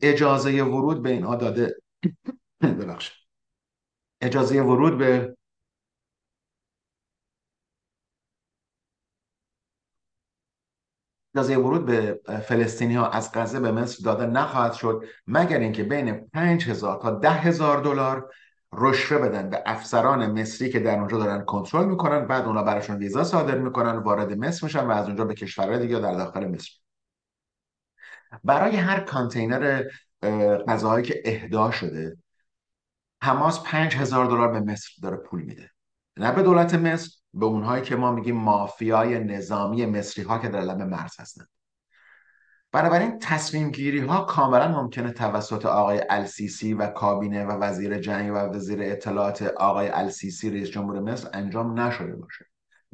اجازه ورود به اینها داده. ببخشید. اجازه ورود به اجازه ورود به فلسطینی ها از غزه به مصر داده نخواهد شد مگر اینکه بین 5000 تا 10000 دلار رشوه بدن به افسران مصری که در اونجا دارن کنترل می‌کنن بعد اونا براشون ویزا صادر می‌کنن وارد مصر میشن و از اونجا به کشورهای دیگه در داخل مصر. برای هر کانتینر غذاهایی که اهدا شده حماس 5000 دلار به مصر داره پول میده. نه به دولت مصر به اونهایی که ما میگیم مافیای نظامی مصری ها که در لب مرز هستند. بنابراین تصمیم گیری ها کاملا ممکنه توسط آقای السیسی و کابینه و وزیر جنگ و وزیر اطلاعات آقای السیسی رئیس جمهور مصر انجام نشده باشه.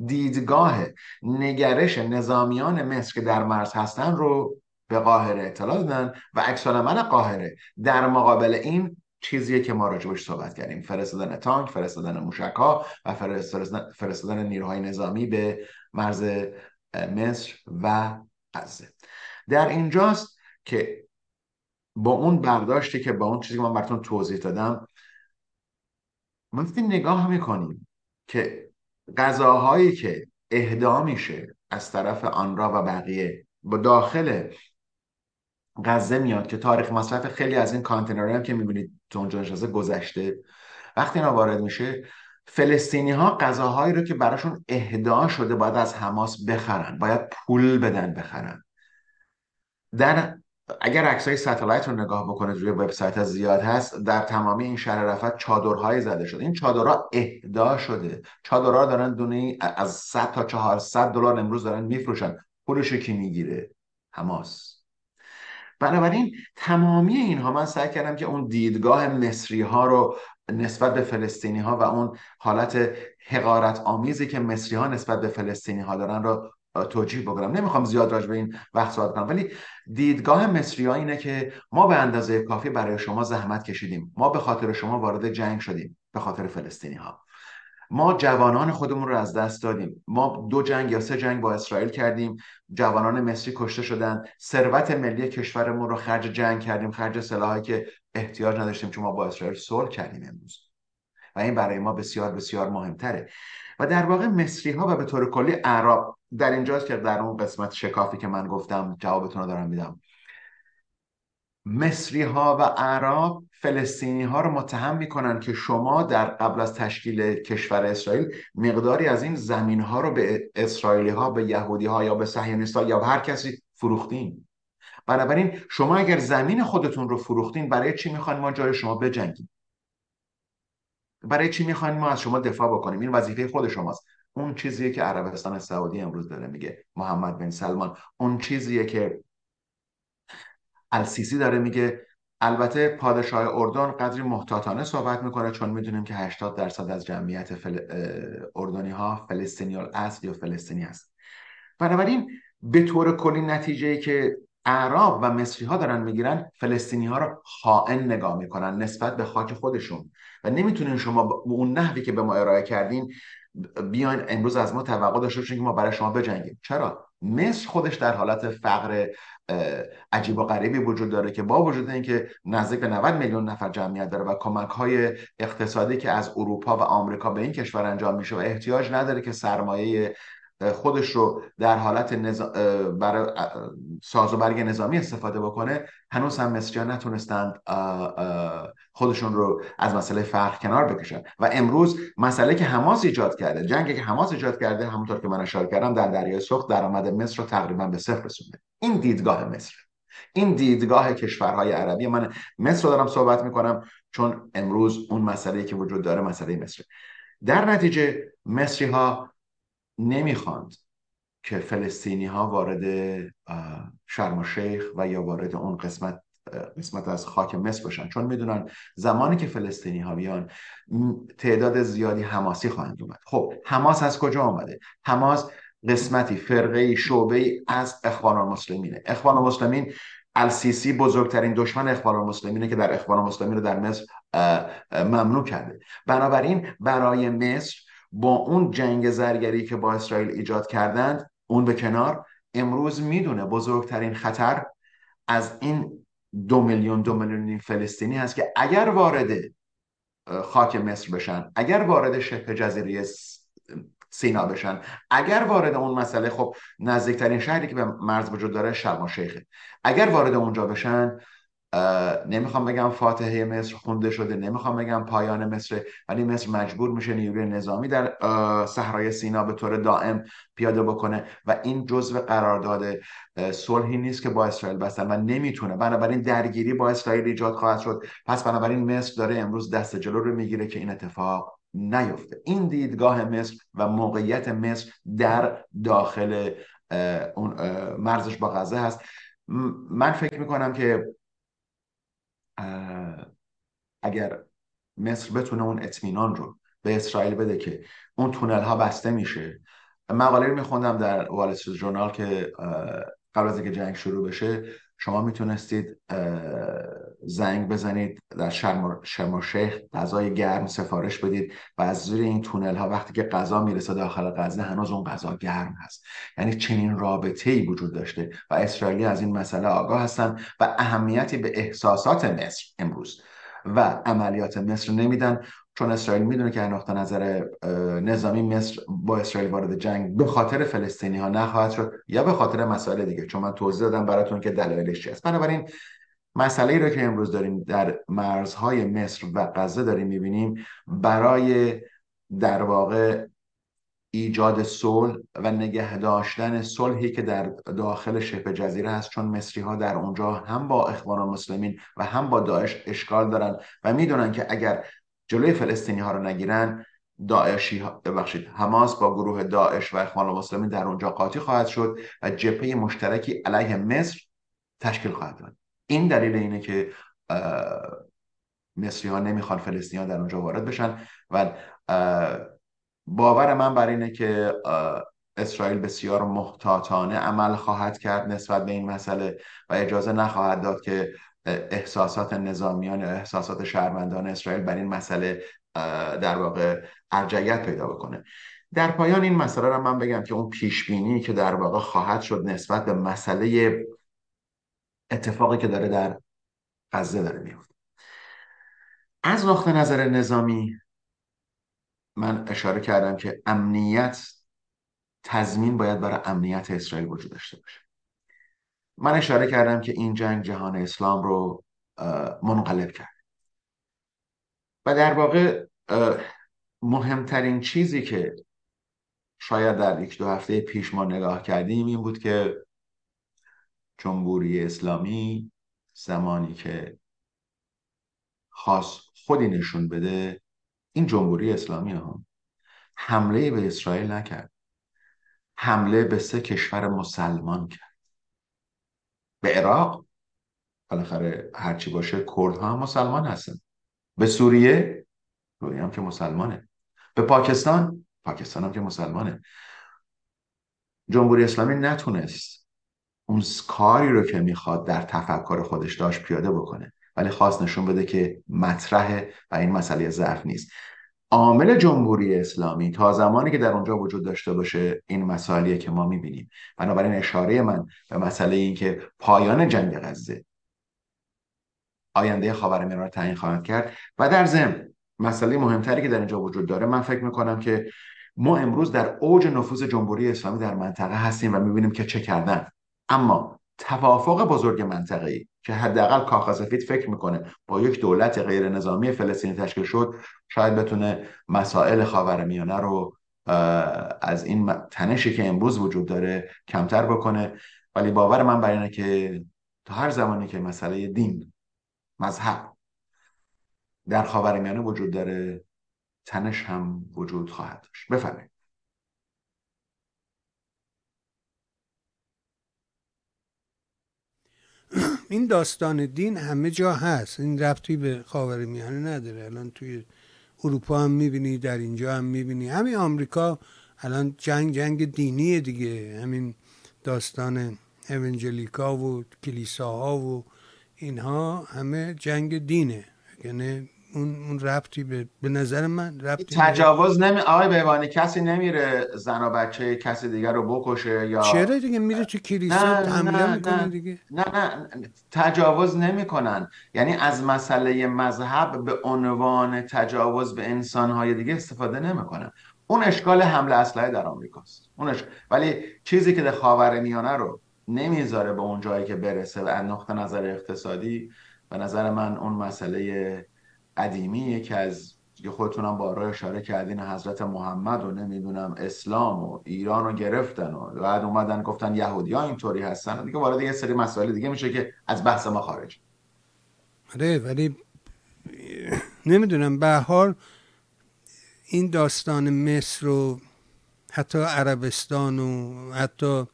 دیدگاه نگرش نظامیان مصر که در مرز هستن رو به قاهره اطلاع دادن و عکس من قاهره. در مقابل این چیزیه که ما راجبش صحبت کردیم. فرستادن تانک فرستادن موشک ها و فرستادن نیروهای نظامی به مرز مصر و غزه. در اینجاست که با اون برداشتی که با اون چیزی که من براتون توضیح دادم وقتی نگاه می‌کنیم که غذاهایی که اهدا میشه از طرف آنرا و بقیه با داخل غزه میاد که تاریخ مصرف خیلی از این کانتینرها هم که می‌بینید تو اونجا نشسته گذشته. وقتی اینا وارد میشه فلسطینی ها غذاهایی رو که براشون اهدا شده باید از حماس بخرن باید پول بدن بخرن. در اگر عکسای ستلایت رو نگاه بکنید روی وبسایت زیاد هست در تمامی این شهر رفت چادرهای زده شده. این چادرها اهدا شده. چادرها دارن دونه از 100 تا 400 دلار امروز دارن میفروشن. پولش کی می‌گیره؟ حماس. بنابراین تمامی اینها من سعی کردم که اون دیدگاه مصری ها رو نسبت به فلسطینی ها و اون حالت حقارت آمیزی که مصری ها نسبت به فلسطینی ها دارن رو توجیه بکنم. نمی‌خوام زیاد راج به این وقت صحبت کنم ولی دیدگاه مصری ها اینه که ما به اندازه کافی برای شما زحمت کشیدیم. ما به خاطر شما وارد جنگ شدیم به خاطر فلسطینی ها ما جوانان خودمون رو از دست دادیم. ما دو جنگ یا سه جنگ با اسرائیل کردیم. جوانان مصری کشته شدن. ثروت ملی کشورمون رو خرج جنگ کردیم. خرج سلاحی که احتیاج نداشتیم چون ما با اسرائیل صلح کردیم امروز. و این برای ما بسیار بسیار مهمتره. و در واقع مصری ها و به طور کلی عرب در اینجاست که در اون قسمت شکافی که من گفتم جوابتون رو دارم میدم. مصری ها و عرب فلسطینی ها رو متهم می‌کنن که شما در قبل از تشکیل کشور اسرائیل مقداری از این زمین ها رو به اسرائیلی ها به یهودی ها یا به صهیونیست ها یا به هر کسی فروختین. بنابراین شما اگر زمین خودتون رو فروختین برای چی می‌خواین ما جای شما بجنگیم؟ برای چی می‌خواین ما از شما دفاع بکنیم؟ این وظیفه خود شماست. اون چیزیه که عربستان سعودی امروز داره میگه محمد بن سلمان. اون چیزیه که السیسی داره میگه البته پادشاه اردن قدری محتاطانه صحبت می‌کنه چون می‌دونیم که 80 درصد از جمعیت فل... اردنی ها فلسطینیال اصل یا فلسطینی هست بنابراین به طور کلی نتیجه ای که اعراب و مصری ها دارن می‌گیرن فلسطینی ها رو خائن نگاه می‌کنن نسبت به خاک خودشون و نمی‌تونین شما اون نحوی که به ما ارائه کردین بیاین امروز از ما توقع داشته باشین که ما برای شما بجنگیم. چرا؟ مصر خودش در حالت فقر عجیب و غریبی وجود داره که با وجود اینکه نزدیک به 90 میلیون نفر جمعیت داره و کمک های اقتصادی که از اروپا و آمریکا به این کشور انجام میشه و احتیاج نداره که سرمایه خودش رو در حالت نظام برای ساز و برگ نظامی استفاده بکنه هنوز هم مصریان نتونستند خودشون رو از مسئله فرق کنار بکشن. و امروز مسئله که حماس ایجاد کرده جنگی که حماس ایجاد کرده همونطور که من اشاره کردم در دریای سرخ درآمد مصر رو تقریبا به صفر رسونده. این دیدگاه مصر. این دیدگاه کشورهای عربی. من مصر رو دارم صحبت می‌کنم چون امروز اون مسئله که وجود داره مسئله مصر. در نتیجه مصری ها نمی‌خواند که فلسطینی ها وارد شرم و شیخ و یا وارد اون قسمت قسمت از خاک مصر باشن چون می‌دونن زمانی که فلسطینی ها بیان تعداد زیادی حماسی خواهند اومد. خب حماس از کجا آمده حماس قسمتی فرقه شعبه از اخوان المسلمینه. اخوان المسلمین السیسی بزرگترین دشمن اخوان المسلمینه که در اخوان المسلمین رو در مصر ممنوع کرده. بنابراین برای مصر با اون جنگ زرگری که با اسرائیل ایجاد کردند اون به کنار امروز می‌دونه بزرگترین خطر از این دو میلیون دو میلیون فلسطینی هست که اگر وارد خاک مصر بشن اگر وارد شبه جزیره سینا بشن اگر وارد اون مسئله خب نزدیکترین شهری که به مرز وجود داره شرم شیخه. اگر وارد اونجا بشن نمی‌خوام بگم فاتحه مصر خونده شده نمی‌خوام بگم پایان مصر ولی مصر مجبور میشه نیروی نظامی در صحرای سینا به طور دائم پیاده بکنه و این جزء قرارداد صلحی نیست که با اسرائیل بستن و نمی‌تونه. بنابراین درگیری با اسرائیل ایجاد خواهد شد. پس بنابراین مصر داره امروز دست جلو رو می‌گیره که این اتفاق نیفته. این دیدگاه مصر و موقعیت مصر در داخل مرزش با غزه هست. من فکر می‌کنم که اگر مصر بتونه اون اطمینان رو به اسرائیل بده که اون تونل ها بسته میشه. مقاله رو میخوندم در وال جورنال که قبل از اینکه جنگ شروع بشه شما می‌تونستید زنگ بزنید در شرم, شیخ غذای گرم سفارش بدید و از زیر این تونل ها وقتی که غذا می‌رسه داخل غزه هنوز اون غذا گرم هست. یعنی چنین رابطه ای وجود داشته و اسرائیلی از این مسئله آگاه هستن و اهمیتی به احساسات مصر امروز و عملیات مصر نمیدن. چون اسرائیل می‌دونه که نقطه نظر نظامی مصر با اسرائیل وارد جنگ به خاطر فلسطینی ها نخواهد شد یا به خاطر مسائل دیگه. چون من توضیح دادم براتون که دلایلش چی بنابراین مسئله رو که امروز داریم در مرزهای مصر و غزه داریم می‌بینیم برای در واقع ایجاد صلح و نگه داشتن صلحی که در داخل شبه جزیره هست چون مصری ها در اونجا هم با اخوان المسلمین و هم با داعش اشکال دارن و می‌دونن که اگر جلوی فلسطینی ها رو نگیرن داعشی ببخشید حماس با گروه داعش و اخوان المسلمین در اونجا قاطی خواهد شد و جبهه مشترکی علیه مصر تشکیل خواهد داد. این دلیل اینه که مصری ها نمی‌خوان فلسطینی ها در اونجا وارد بشن و باور من بر اینه که اسرائیل بسیار محتاطانه عمل خواهد کرد نسبت به این مسئله و اجازه نخواهد داد که احساسات نظامیان یا احساسات شهروندان اسرائیل بر این مسئله در واقع ارجعیت پیدا بکنه. در پایان این مسئله را من بگم که اون پیش بینی که در واقع خواهد شد نسبت به مسئله اتفاقی که داره در غزه داره میفته. از نقطه نظر نظامی من اشاره کردم که امنیت تضمین باید برای امنیت اسرائیل وجود داشته باشه. من اشاره کردم که این جنگ جهان اسلام رو منقلب کرد. و در واقع مهمترین چیزی که شاید در یک دو هفته پیش ما نگاه کردیم این بود که جمهوری اسلامی زمانی که خاص خودی نشون بده این جمهوری اسلامی ها حمله به اسرائیل نکرد. حمله به سه کشور مسلمان کرد. به عراق بالاخره هرچی باشه کردها هم مسلمان هستن. به سوریه سوریه هم که مسلمانه. به پاکستان پاکستان هم که مسلمانه. جمهوری اسلامی نتونست اون کاری رو که می‌خواد در تفکر خودش داشت پیاده بکنه. ولی خواست نشون بده که مطرح و این مسئله ضعف نیست. عامل جمهوری اسلامی تا زمانی که در اونجا وجود داشته باشه این مسائلیه که ما می‌بینیم. بنابراین اشاره من به مسئله این که پایان جنگ غزه آینده خاورمیانه رو تعیین خواهد کرد. و در ضمن مسئله مهمتری که در اینجا وجود داره من فکر می‌کنم که ما امروز در اوج نفوذ جمهوری اسلامی در منطقه هستیم و می‌بینیم که چه کردن. اما توافق بزرگ منطقه ای که حداقل کاخ سفید فکر می‌کنه با یک دولت غیر نظامی فلسطینی تشکیل شد شاید بتونه مسائل خاورمیانه رو از این تنشی که امروز وجود داره کمتر بکنه. ولی باور من بر اینه که تا هر زمانی که مسئله دین مذهب در خاورمیانه وجود داره تنش هم وجود خواهد داشت. بفرمایید. این داستان دین همه جا هست. این ربطی به خاور میانه نداره. الان توی اروپا هم می‌بینی در اینجا هم می‌بینی. همین آمریکا الان جنگ جنگ دینیه دیگه. همین داستان اونجلیکا و کلیساها و اینها همه جنگ دینه. یعنی اون اون ربطی به به نظر من ربطی تجاوز نمی آقای بهبانی کسی نمیره زن و بچه کسی دیگر رو بکشه یا چرا دیگه میره تو کلیسا حمله می‌کنه دیگه؟ نه نه. تجاوز نمی‌کنن. یعنی از مسئله مذهب به عنوان تجاوز به انسانهای دیگه استفاده نمی‌کنن. اون اشکال حمله اسلحه در آمریکاست. اونش ولی چیزی که در خاور میانه رو نمی‌ذاره به اون جایی که برسه و از نقطه نظر اقتصادی به نظر من اون مسئله قدیمی یکی از یه خودتونم بارا اشاره کردین حضرت محمد و نمی‌دونم اسلام و ایران رو گرفتن و بعد اومدن گفتن یهودی ها اینطوری هستن دیگه وارد یه سری مسائل دیگه میشه که از بحث ما خارج. آره ولی نمی‌دونم به حال این داستان مصر و حتی عربستان و حتی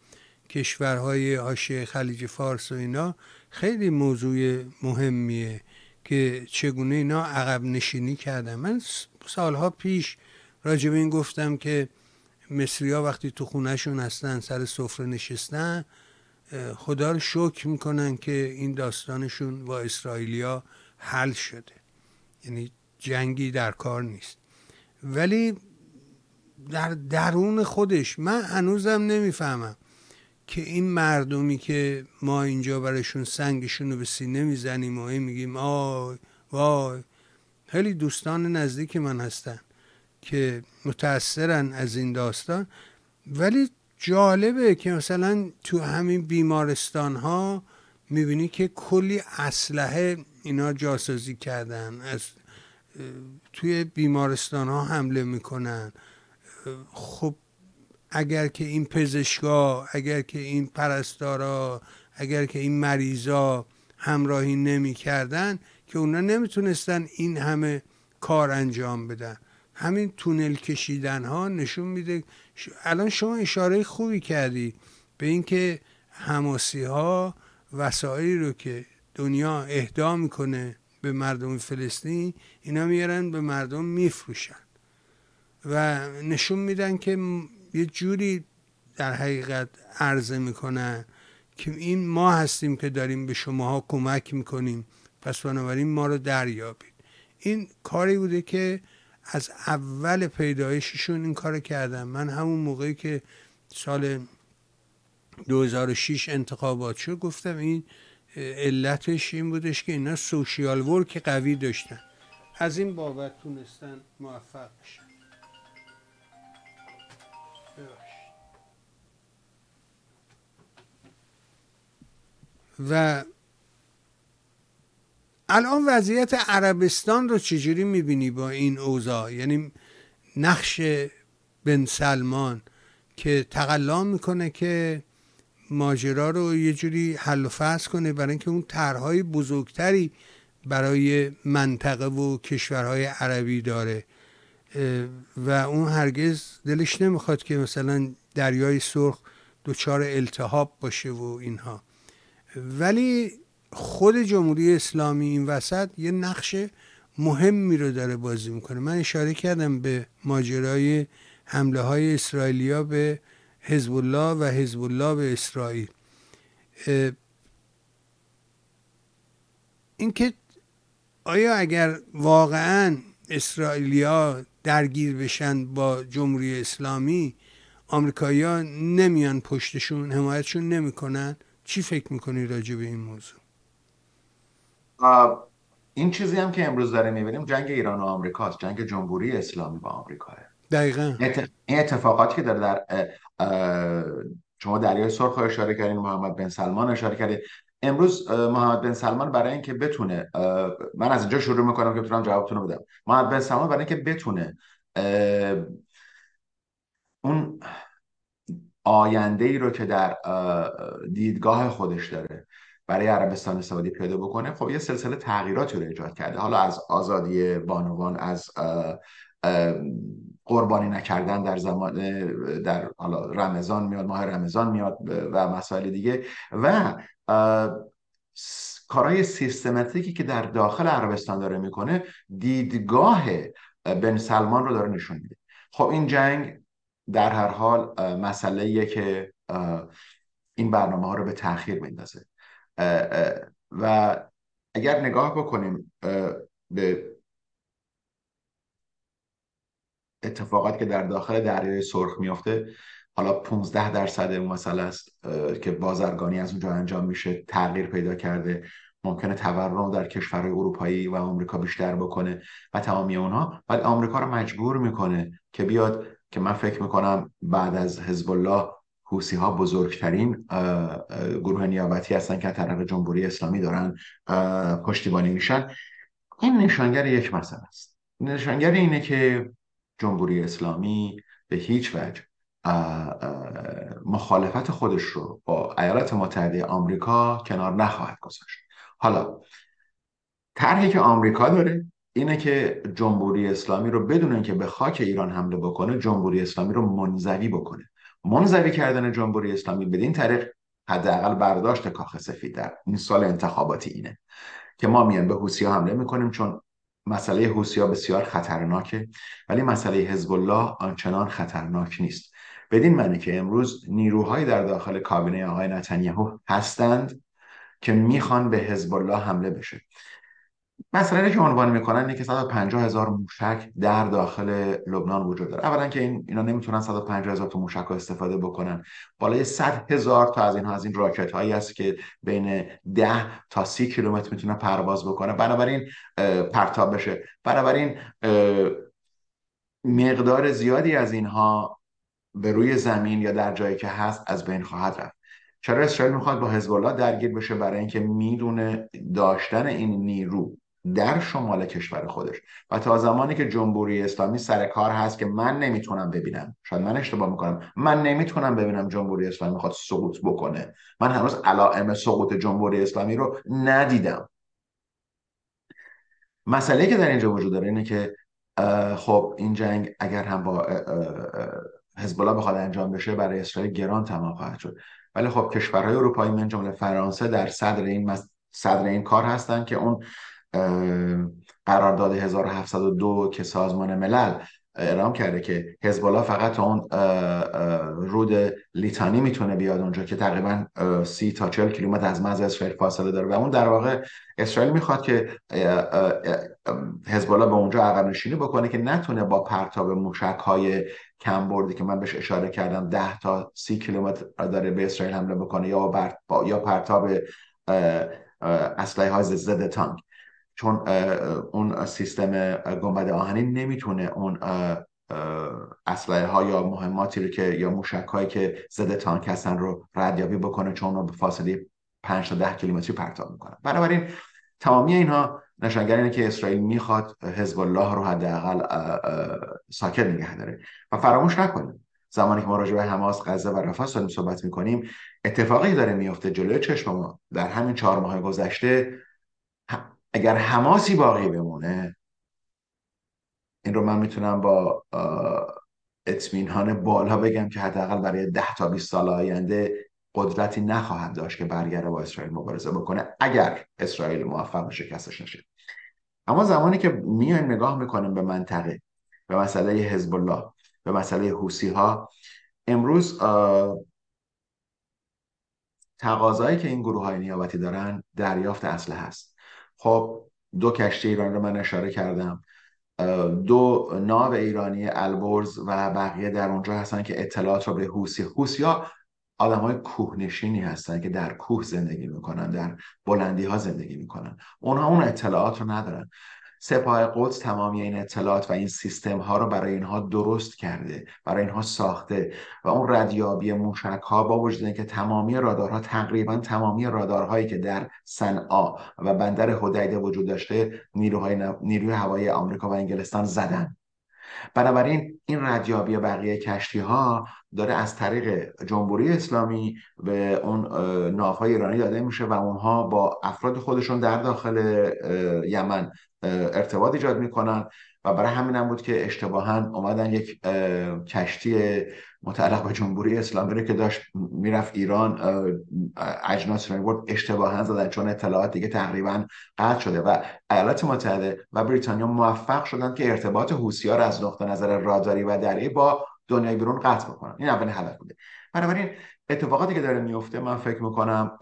کشورهای حاشیه خلیج فارس و اینا خیلی موضوع مهمیه. که چگونه اینا عقب نشینی کردن. من سالها پیش راجب این گفتم که مصری ها وقتی تو خونهشون هستن سر سفره نشستن خدا رو شکر می‌کنن که این داستانشون با اسرائیلیا حل شده. یعنی جنگی در کار نیست. ولی در درون خودش من هنوزم نمی‌فهمم. که این مردمی که ما اینجا برایشون سنگشون رو به سینه می‌زنیم و میگیم آی وای. خیلی دوستان نزدیک من هستن که متاثرن از این داستان. ولی جالبه که مثلا تو همین بیمارستان ها می‌بینی که کلی اسلحه اینا جاسازی کردن. از توی بیمارستان ها حمله می‌کنن. خب اگر که این پزشکا اگر که این پرستارا اگر که این مریضا همراهی نمی کردن که اونا نمی‌تونستن این همه کار انجام بدن. همین تونل کشیدن ها نشون میده. الان شما اشاره خوبی کردی به اینکه حماسی ها وسایلی رو که دنیا اهدا می‌کنه به مردم فلسطین اینا میارن به مردم میفروشن. و نشون میدن که یه جوری در حقیقت عرضه می‌کنن که این ما هستیم که داریم به شماها کمک می‌کنیم. پس بنابراین ما رو دریابید. این کاری بوده که از اول پیدایششون این کار کردن. من همون موقعی که سال 2006 انتخابات شد گفتم این علتش این بودش که اینا سوشیال ورک قوی داشتن. از این بابت تونستن موفق بشن. و الان وضعیت عربستان رو چجوری می‌بینی با این اوضاع؟ یعنی نقش بن سلمان که تقلا می‌کنه که ماجرا رو یه جوری حل و فصل کنه برای اینکه اون طرحهای بزرگتری برای منطقه و کشورهای عربی داره. و اون هرگز دلش نمی‌خواد که مثلا دریای سرخ دچار التهاب باشه و اینها. ولی خود جمهوری اسلامی این وسط یه نقش مهمی رو داره بازی می‌کنه. من اشاره کردم به ماجرای حمله های اسرائیلیا به حزب الله و حزب الله به اسرائیل. اینکه آیا اگر واقعا اسرائیلیا درگیر بشن با جمهوری اسلامی آمریکایی‌ها نمیان پشتشون حمایتشون نمی‌کنن. چی فکر می‌کنی راجع به این موضوع؟ این چیزی هم که امروز داره می‌بینیم جنگ ایران و آمریکاست. جنگ جمهوری اسلامی با آمریکاه. دقیقا. این اتفاقاتی که داره در شما دریای سرخ اشاره کردین محمد بن سلمان اشاره کردین. امروز محمد بن سلمان برای اینکه بتونه من از اینجا شروع می‌کنم که بتونم جوابتون رو بدم. محمد بن سلمان برای اینکه بتونه اون آینده ای رو که در دیدگاه خودش داره برای عربستان سعودی پیاده بکنه خب یه سلسله تغییراتی رو ایجاد کرده. حالا از آزادی بانوان از قربانی نکردن در زمان در حالا رمضان میاد ماه رمضان میاد و مسائل دیگه. و کارهای سیستماتیکی که در داخل عربستان داره می‌کنه دیدگاه بن سلمان رو داره نشون میده. خب این جنگ در هر حال مسئله که این برنامه ها رو به تاخیر میندازه. و اگر نگاه بکنیم به اتفاقات که در داخل دریای سرخ میافته حالا 15 درصد اون مسئله است که بازرگانی از اونجا انجام میشه تغییر پیدا کرده. ممکنه تورم در کشورهای اروپایی و آمریکا بیشتر بکنه و تمامی اونها. ولی آمریکا رو مجبور می‌کنه که بیاد که من فکر می‌کنم بعد از حزب الله حوسی ها بزرگترین گروه نیابتی هستن که طرف جمهوری اسلامی دارن پشتیبانی میشن. این نشانگر یک مسئله است. نشانگر اینه که جمهوری اسلامی به هیچ وجه مخالفت خودش رو با ایالات متحده آمریکا کنار نخواهد گذاشت. حالا طرحی که آمریکا داره اینه که جمهوری اسلامی رو بدون اینکه به خاک ایران حمله بکنه جمهوری اسلامی رو منزوی بکنه. منزوی کردن جمهوری اسلامی بدین طریق حداقل برداشت کاخ سفید در این سال انتخاباتی اینه که ما میان به حوسی حمله می‌کنیم چون مسئله حوسی بسیار خطرناکه ولی مسئله حزب الله آنچنان خطرناک نیست. بدین معنی که امروز نیروهایی در داخل کابینه آقای نتانیاهو هستند که می‌خوان به حزب الله حمله بشه. مسئله که عنوان می‌کنن اینه که 150 هزار موشک در داخل لبنان وجود داره. اولا که این اینا نمی‌تونن 150 هزار تا موشک رو استفاده بکنن. بالای 100 هزار تا از اینها از این راکت هایی هست که بین 10 تا 30 کیلومتر می‌تونه پرواز بکنه. بنابراین پرتاب بشه. بنابراین مقدار زیادی از اینها به روی زمین یا در جایی که هست از بین خواهد رفت. چرا اسرائیل می‌خواد با حزب الله درگیر بشه؟ برای اینکه می‌دونه داشتن این نیرو در شمال کشور خودش. و تا زمانی که جمهوری اسلامی سر کار هست که من نمی‌تونم ببینم شاید من اشتباه می‌کنم من نمی‌تونم ببینم جمهوری اسلامی می‌خواد سقوط بکنه. من هنوز علائم سقوط جمهوری اسلامی رو ندیدم. مسئله که در اینجا وجود داره اینه که خب این جنگ اگر هم با حزب الله بخواد انجام بشه برای اسرائیل گران تمام خواهد شد. ولی خب کشورهای اروپایی من جمله فرانسه در صدر این صدر این کار هستن که اون قرارداد 1702 که سازمان ملل اعلام کرده که حزب الله فقط اون رود لیتانی می‌تونه بیاد اونجا که تقریبا سی تا چل کیلومتر از مرز اسرائیل فاصله داره. و اون در واقع اسرائیل می‌خواد که حزب الله به اونجا عقب نشینی بکنه که نتونه با پرتاب موشک های کم بردی که من بهش اشاره کردم ده تا سی کیلومتر داره به اسرائیل حمله بکنه یا با یا پرتاب اسلحه های ضد تانک چون اون سیستم گنبد آهنی نمی‌تونه اون اسلحه ها یا مهماتی رو که یا موشک هایی که ضد تانک هستن رو ردیابی بکنه چون رو به فاصله 5 تا 10 کیلومتری پرتاب می‌کنه بنابراین تمامی اینها نشانگر اینه که اسرائیل می‌خواد حزب الله رو حداقل ساکت نگه داره. و فراموش نکنیم زمانی که ما راجع به حماس غزه و رفح داریم صحبت می‌کنیم اتفاقی داره میفته جلوی چشم ما. در همین چهار ماه گذشته اگر حماسی باقی بمونه این رو من می‌تونم با اطمینان بالا بگم که حداقل برای ده تا 20 سال آینده قدرتی نخواهد داشت که برگرده با اسرائیل مبارزه بکنه اگر اسرائیل موفق به شکستش نشه. اما زمانی که میایم نگاه می‌کنیم به منطقه به مسئله حزب الله به مسئله حوسی ها امروز تقاضایی که این گروه های نیابتی دارن دریافت اسلحه هست. خب دو کشتی ایران رو من اشاره کردم. دو ناو ایرانی البرز و بقیه در اونجا هستن که اطلاعات رو به حوسی حوسی ها آدم های کوهنشینی هستن که در کوه زندگی می‌کنن در بلندی ها زندگی می‌کنن. اونها اون اطلاعات رو ندارن. سپاه قدس تمامی این اطلاعات و این سیستم ها رو برای اینها درست کرده برای اینها ساخته و اون ردیابی موشک ها با وجود اینکه تمامی رادارها تقریبا تمامی رادارهایی که در صنعا و بندر هدیده وجود داشته نیروهای نیروی هوایی آمریکا و انگلستان زدن. بنابراین این ردیابی بقیه کشتی ها داره از طریق جمهوری اسلامی به اون ناوهای ایرانی داده میشه و اونها با افراد خودشون در داخل یمن ارتباط ایجاد می‌کنن. و برای هم بود که اشتباها اومدن یک کشتی متعلق به جمهوری اسلامی رو که داشت می‌رفت ایران اجناس رو برد اشتباها زدن چون اطلاعات دیگه تقریبا قطع شده و ایالات متحده و بریتانیا موفق شدن که ارتباط حوثی‌ها از نقطه نظر راداری و دریایی با دنیای بیرون قطع بکنن. این اولین هدف بوده. بنابراین اتفاقاتی که داره میفته من فکر می‌کنم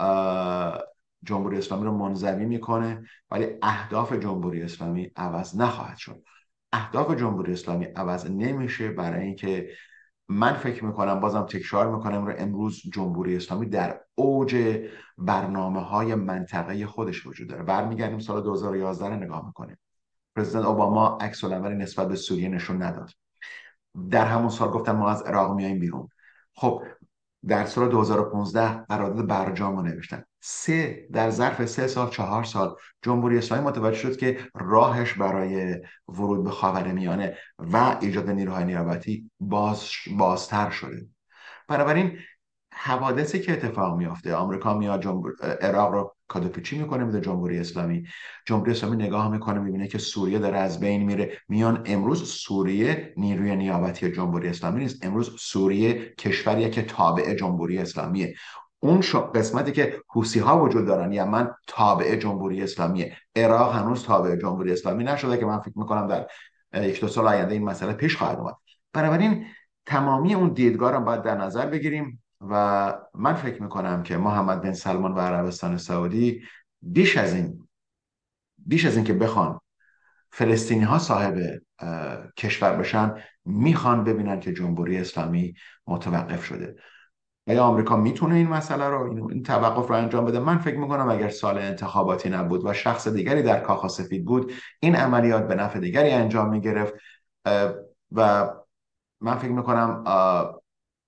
جمهوری اسلامی رو منزوی می‌کنه ولی اهداف جمهوری اسلامی عوض نخواهد شد. اهداف جمهوری اسلامی عوض نمیشه برای اینکه من فکر می‌کنم بازم تکرار می‌کنم رو امروز جمهوری اسلامی در اوج برنامه های منطقه خودش وجود داره. برمیگردیم سال 2011 رو نگاه می‌کنیم. پرزیدنت اوباما عکس نسبت به سوریه نشون نداد. در همون سال گفتن ما از عراق میاییم بیرون. خب در سال 2015 قرارداد برجام رو نوشتن. سه در ظرف سه سال چهار سال. جمهوری اسلامی متوجه شد که راهش برای ورود به خاور میانه و ایجاد نیروهای نیابتی باز بازتر شده. بنابراین حوادثی که اتفاق میافته آمریکا میاد جمهور... عراق رو کادوپیچی می‌کنه میده جمهوری اسلامی. جمهوری اسلامی نگاه می‌کنه می‌بینه که سوریه داره از بین میره. میان امروز سوریه نیروی نیابتی جمهوری اسلامی نیست. امروز سوریه کشوریه که تابع جمهوری اسلامیه. اون قسمتی که حوسی ها وجود دارن یمن تابع جمهوری اسلامیه عراق هنوز تابع جمهوری اسلامی نشده که من فکر می‌کنم در یک دو سال آینده این مسئله پیش خواهد اومد. بنابراین تمامی اون دیدگاه رو باید در نظر بگیریم و من فکر می‌کنم که محمد بن سلمان و عربستان سعودی بیش از این بیش از این که بخوان فلسطینی ها صاحب کشور بشن می‌خوان ببینن که جمهوری اسلامی متوقف شده. آیا آمریکا می‌تونه این مسئله رو این توقف رو انجام بده. من فکر می‌کنم اگر سال انتخاباتی نبود و شخص دیگری در کاخ سفید بود این عملیات به نفع دیگری انجام می‌گرفت. و من فکر می‌کنم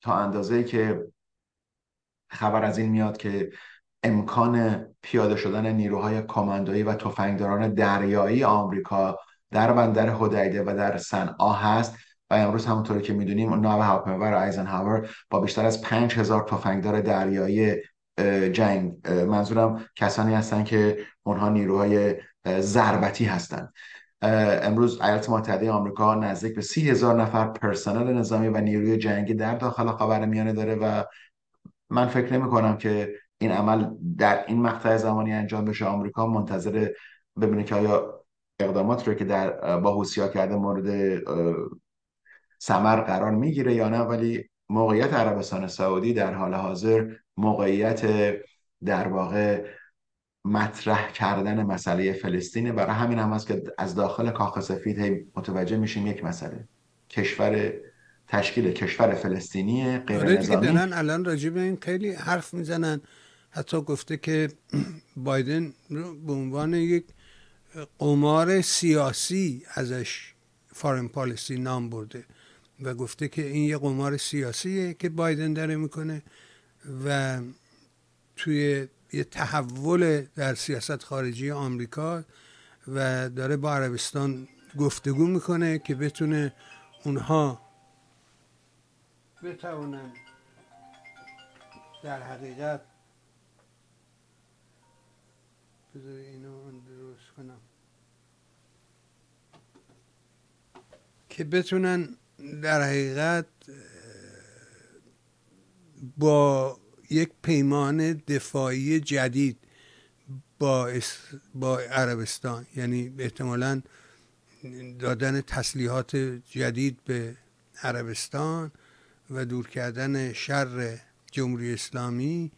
تا اندازه که خبر از این میاد که امکان پیاده شدن نیروهای کاماندویی و تفنگداران دریایی آمریکا در بندر هدیده و در صنعا هست و امروز همونطوری که می‌دونیم ناو هواپیمابر آیزنهاور با بیشتر از 5000 تفنگدار دریایی جنگ. منظورم کسانی هستند که اونها نیروهای ضربتی هستند امروز ایالات متحده آمریکا نزدیک به سی نفر پرسنل نظامی و نیروی جنگی در داخل میانه داره و من فکر نمی کنم که این عمل در این مقطع زمانی انجام بشه. آمریکا منتظر ببینه که آیا اقدامات رو که در با حوثی‌ها کرده مورد سمر قرار می‌گیره یا نه ولی موقعیت عربستان سعودی در حال حاضر موقعیت در واقع مطرح کردن مسئله فلسطینه. برای همین هم هست که از داخل کاخ سفید متوجه میشیم یک مسئله. کشور تشکیل کشور فلسطینی غیر آره نظامی. دارن الان راجع به این خیلی حرف می‌زنن. حتی گفته که بایدن به عنوان یک قمار سیاسی ازش فارن پالیسی نام برده. و گفته که این یه قمار سیاسیه که بایدن داره می‌کنه و توی یه تحول در سیاست خارجی آمریکا و داره با عربستان گفتگو می‌کنه که بتونه اونها بتوانن در حقیقت بذار اینو درست کنم. که بتونن در حقیقت با یک پیمان دفاعی جدید با, با عربستان یعنی احتمالا دادن تسلیحات جدید به عربستان و دور کردن شر جمهوری اسلامی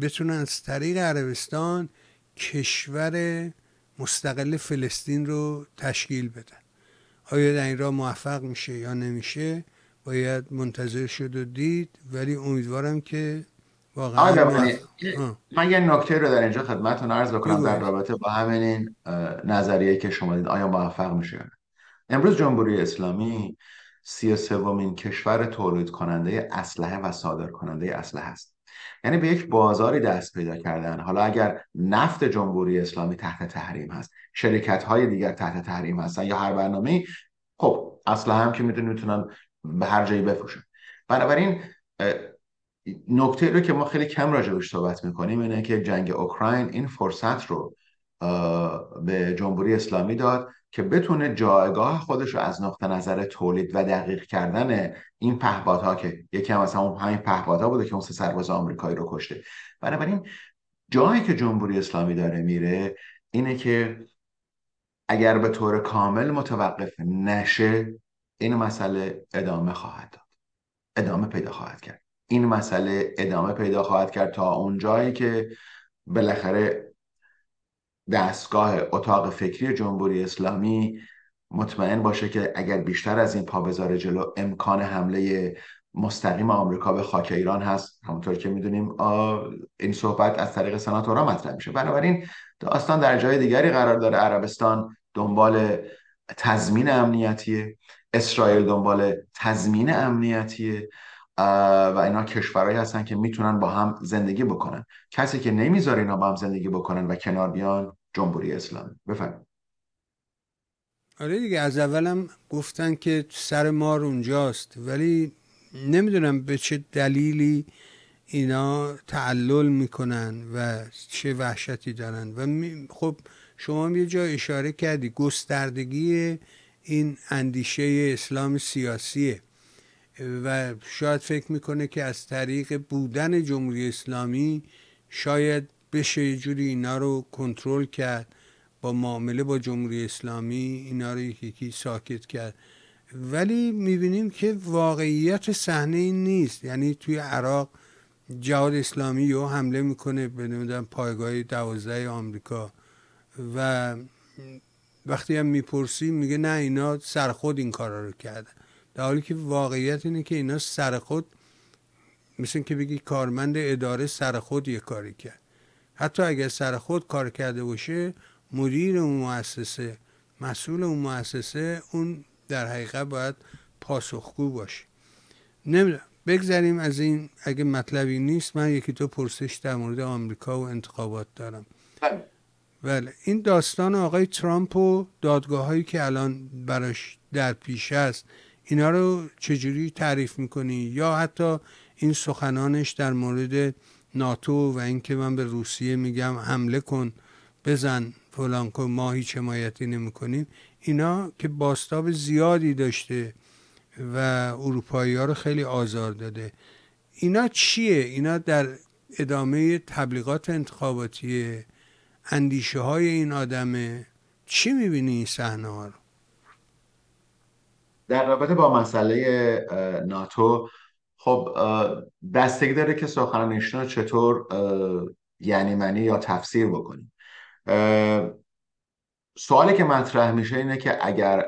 بتونن از طریق عربستان کشور مستقل فلسطین رو تشکیل بدن. آیا در این راه موفق میشه یا نمیشه؟ باید منتظر شد و دید ولی امیدوارم که واقعا من یه نکته رو در اینجا خدمتتون عرض بکنم در رابطه با همین نظریه که شما دید. آیا موفق میشه امروز جمهوری اسلامی سی سومین کشور تولید کننده اسلحه و صادر کننده اسلحه است. یعنی به یک بازاری دست پیدا کردن. حالا اگر نفت جمهوری اسلامی تحت تحریم هست شرکت های دیگر تحت تحریم هستن یا هر برنامه خب اسلحه هم که می‌تونن می‌تونن به هر جایی بفروشن. بنابراین نکته رو که ما خیلی کم راجبش صحبت می‌کنیم اینه که جنگ اوکراین این فرصت رو به جمهوری اسلامی داد که بتونه جایگاه خودش رو از نقطه نظر تولید و دقیق کردن این پهپادها که یکی هم مثلا اون همین پهپادها بوده که اون سه سرباز آمریکایی رو کشته. بنابراین جایی که جمهوری اسلامی داره میره اینه که اگر به طور کامل متوقف نشه این مسئله ادامه خواهد داد. ادامه پیدا خواهد کرد. این مسئله ادامه پیدا خواهد کرد تا اون جایی که بالاخره دستگاه اتاق فکری جمهوری اسلامی مطمئن باشه که اگر بیشتر از این پا بذاره جلو امکان حمله مستقیم آمریکا به خاک ایران هست. همونطور که می‌دونیم این صحبت از طریق سناتورا مطرح میشه. بنابراین داستان در جای دیگری قرار داره. عربستان دنبال تضمین امنیتیه. اسرائیل دنبال تضمین امنیتیه. و اینا کشورهایی هستن که می‌تونن با هم زندگی بکنن. کسی که نمی‌ذاره اینا با هم زندگی بکنن و کنار بیان جمهوری اسلامی. بفرمایید. آره دیگه از اولم گفتن که سر مار اونجاست ولی نمی‌دونم به چه دلیلی اینا تعلل می‌کنن و چه وحشتی دارن. و خب شما یه جا اشاره کردی گستردگی این اندیشه اسلام سیاسیه. و شاید فکر می‌کنه که از طریق بودن جمهوری اسلامی شاید بشه یه جوری اینا رو کنترل کرد با معامله با جمهوری اسلامی اینا رو یکی ساکت کرد. ولی می‌بینیم که واقعیت صحنه این نیست. یعنی توی عراق جهاد اسلامی رو حمله می‌کنه به نمی‌دونم پایگاه دوازده آمریکا و وقتی هم می‌پرسیم میگه نه اینا سر خود این کارا رو کردن. در حالی که واقعیت اینه که اینا سر خود مثل که بگی کارمند اداره سر خود یه کاری کرد. حتی اگر سر خود کار کرده باشه مدیر اون مؤسسه مسئول اون مؤسسه اون در حقیقت باید پاسخگو باشه. نمی‌دونم. بگذریم از این اگه مطلبی نیست من یکی تو پرسش در مورد آمریکا و انتخابات دارم. بله. این داستان آقای ترامپ و دادگاه هایی که الان براش در پیش است اینا رو چجوری تعریف می‌کنی؟ یا حتی این سخنانش در مورد ناتو و اینکه من به روسیه میگم حمله کن بزن فلان کن ما هیچ حمایتی نمی‌کنیم اینا که باستاب زیادی داشته و اروپایی ها رو خیلی آزار داده اینا چیه؟ اینا در ادامه تبلیغات انتخاباتی اندیشه های این آدمه چی می‌بینی این صحنه ها رو؟ در رابطه با مسئله ناتو خب بستگی داره که سخنان ایشون چطور یعنی منی یا تفسیر بکنیم. سوالی که مطرح میشه اینه که اگر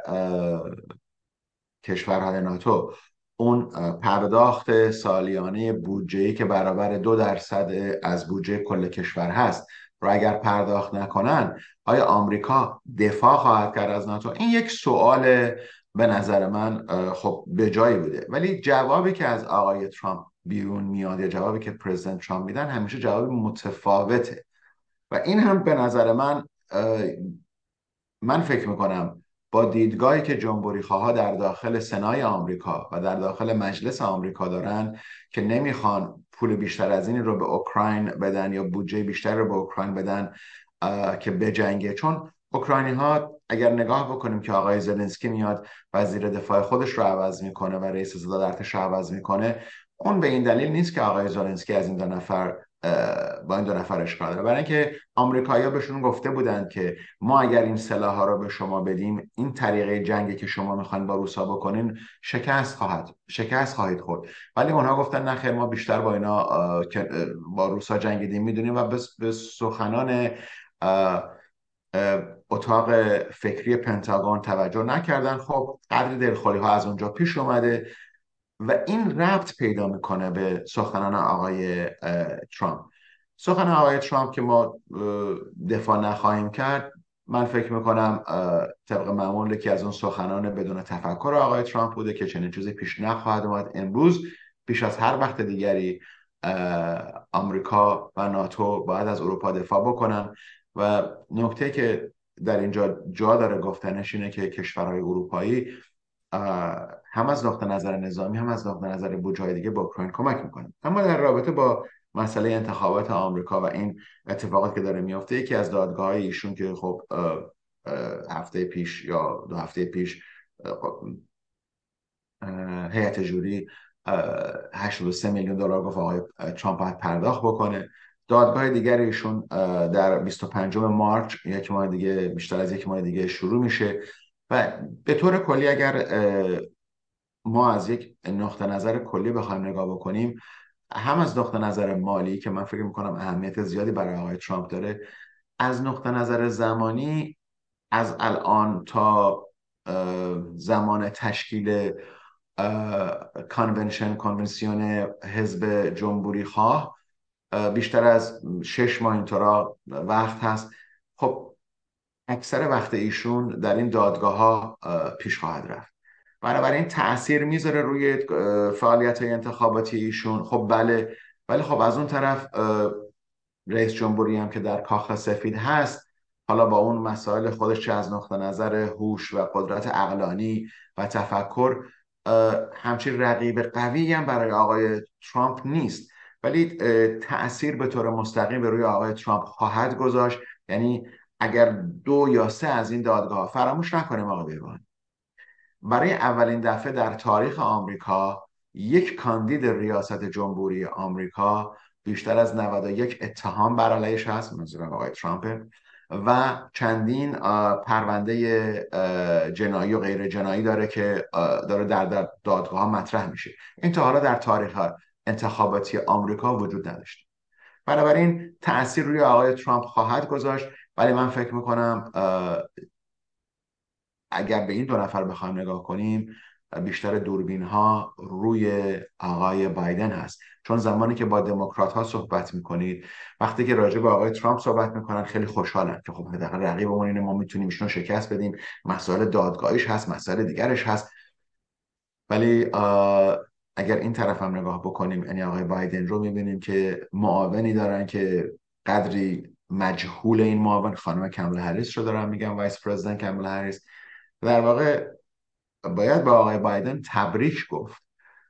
کشورهای ناتو اون پرداخت سالیانه بودجه که برابر دو درصد از بودجه کل کشور هست رو اگر پرداخت نکنن آیا آمریکا دفاع خواهد کرد از ناتو؟ این یک سوال به نظر من خب به جایی بوده. ولی جوابی که از آقای ترامپ بیرون میاد یا جوابی که پرزیدنت ترامپ میدن همیشه جواب متفاوته. و این هم به نظر من من فکر می‌کنم با دیدگاهی که جمهوری خواه در داخل سنای آمریکا و در داخل مجلس آمریکا دارن که نمی‌خوان پول بیشتر از این رو به اوکراین بدن یا بودجه بیشتر رو به اوکراین بدن که بجنگه. چون اوکراینی ها اگر نگاه بکنیم که آقای زلنسکی میاد وزیر دفاع خودش رو عوض می‌کنه و رئیس صدا ارتش عوض می‌کنه اون به این دلیل نیست که آقای زلنسکی از این دو نفر با این دو نفر اشکال داره. برای اینکه آمریکایی‌ها بهشون گفته بودند که ما اگر این سلاح ها رو به شما بدیم این طریقه جنگی که شما می‌خواین با روسا بکنین شکست خواهد شکست خواهید خورد. ولی اونها گفتن نه خیر ما بیشتر با اینا با روسا جنگیدیم می‌دونیم و به سخنان اتاق فکری پنتاگون توجه نکردن. خب قدری دلخوری ها از اونجا پیش اومده و این ربط پیدا می‌کنه به سخنان آقای ترامپ. سخن آقای ترامپ که ما دفاع نخواهیم کرد من فکر می‌کنم طبق معمول که از اون سخنان بدون تفکر آقای ترامپ بوده که چنین چیزی پیش نخواهد اومد. امروز پیش از هر وقت دیگری آمریکا و ناتو باید از اروپا دفاع بکنن. و نکته که در اینجا جا داره گفتنش اینه که کشورهای اروپایی هم از نقطه نظر نظامی هم از نقطه نظر بودجه دیگه با اوکراین کمک می‌کنن. اما در رابطه با مسئله انتخابات آمریکا و این اتفاقات که داره میافته یکی از دادگاه ایشون که خب هفته پیش یا دو هفته پیش خب، هیئت جوری 83 میلیون دلار گفت آقای ترامپ باید پرداخت بکنه. دادگاه دیگر ایشون در 25 مارچ یک ماه دیگه بیشتر از یک ماه دیگه شروع میشه و به طور کلی اگر ما از یک نقطه نظر کلی بخوایم نگاه بکنیم هم از نقطه نظر مالی که من فکر می‌کنم اهمیت زیادی برای آقای ترامپ داره از نقطه نظر زمانی از الان تا زمان تشکیل کانونشن کنونسیون حزب جمهوری خواه بیشتر از شش ماه اینطورا وقت هست. خب اکثر وقت ایشون در این دادگاه ها پیش خواهد رفت. بنابراین تاثیر می‌ذاره روی فعالیت های انتخاباتی ایشون. خب بله. ولی خب از اون طرف رئیس جمهوری هم که در کاخ سفید هست حالا با اون مسائل خودش چه از نقطه نظر هوش و قدرت اقلانی و تفکر همچین رقیب قوی هم برای آقای ترامپ نیست. ولی تاثیر به طور مستقیم به روی آقای ترامپ خواهد گذاشت. یعنی اگر دو یا سه از این دادگاه فراموش نکنیم آقای بیوان برای اولین دفعه در تاریخ آمریکا یک کاندید ریاست جمهوری آمریکا بیشتر از 91 اتهام بر علیش هست منظورم آقای ترامپ و چندین پرونده جنایی و غیر جنایی داره که داره در, در دادگاه مطرح میشه. این تا حالا در تاریخ انتخاباتی آمریکا وجود نداشته بنابراین تاثیر روی آقای ترامپ خواهد گذاشت ولی من فکر می‌کنم اگر به این دو نفر بخوایم نگاه کنیم بیشتر دوربین ها روی آقای بایدن هست. چون زمانی که با دموکرات ها صحبت می‌کنید وقتی که راجع به آقای ترامپ صحبت می‌کنن خیلی خوشحالن که خب حداقل رقیبمون اینه ما می‌تونیم ایشون شکست بدیم. مسائل دادگاهیش هست مسائل دیگرش هست. ولی اگر این طرف هم نگاه بکنیم یعنی آقای بایدن رو می‌بینیم که معاونی دارن که قدری مجهول این معاون. خانم کمل هریس رو دارم میگم vice president کمل هریس. در واقع باید با آقای بایدن تبریک گفت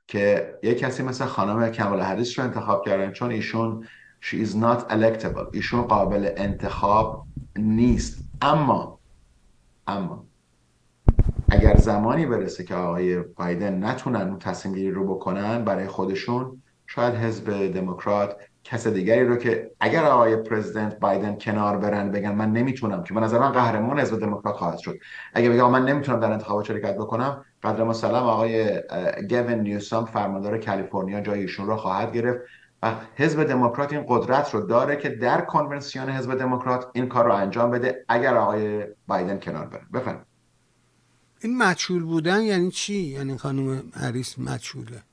که یک کسی مثل خانم کمال هریس رو انتخاب کردن چون ایشون she is not electable. ایشون قابل انتخاب نیست. اما اما اگر زمانی برسه که آقای بایدن نتونن اون تصمیم گیری رو بکنن برای خودشون شاید حزب دموکرات کس دیگری رو که اگر آقای پرزیدنت بایدن کنار برن بگن من نمی‌تونم که به نظر من قهرمان حزب دموکرات خواهد شد. اگه بگم من نمی‌تونم در انتخابات شرکت بکنم قدر مسلم آقای گوین نیوسام فرماندار کالیفرنیا جای ایشون رو خواهد گرفت و حزب دموکرات این قدرت رو داره که در کنونسیون حزب دموکرات این کار رو انجام بده اگر آقای بایدن کنار بره. بفرمایید. این مچول بودن یعنی چی؟ یعنی خانم هریس مچوله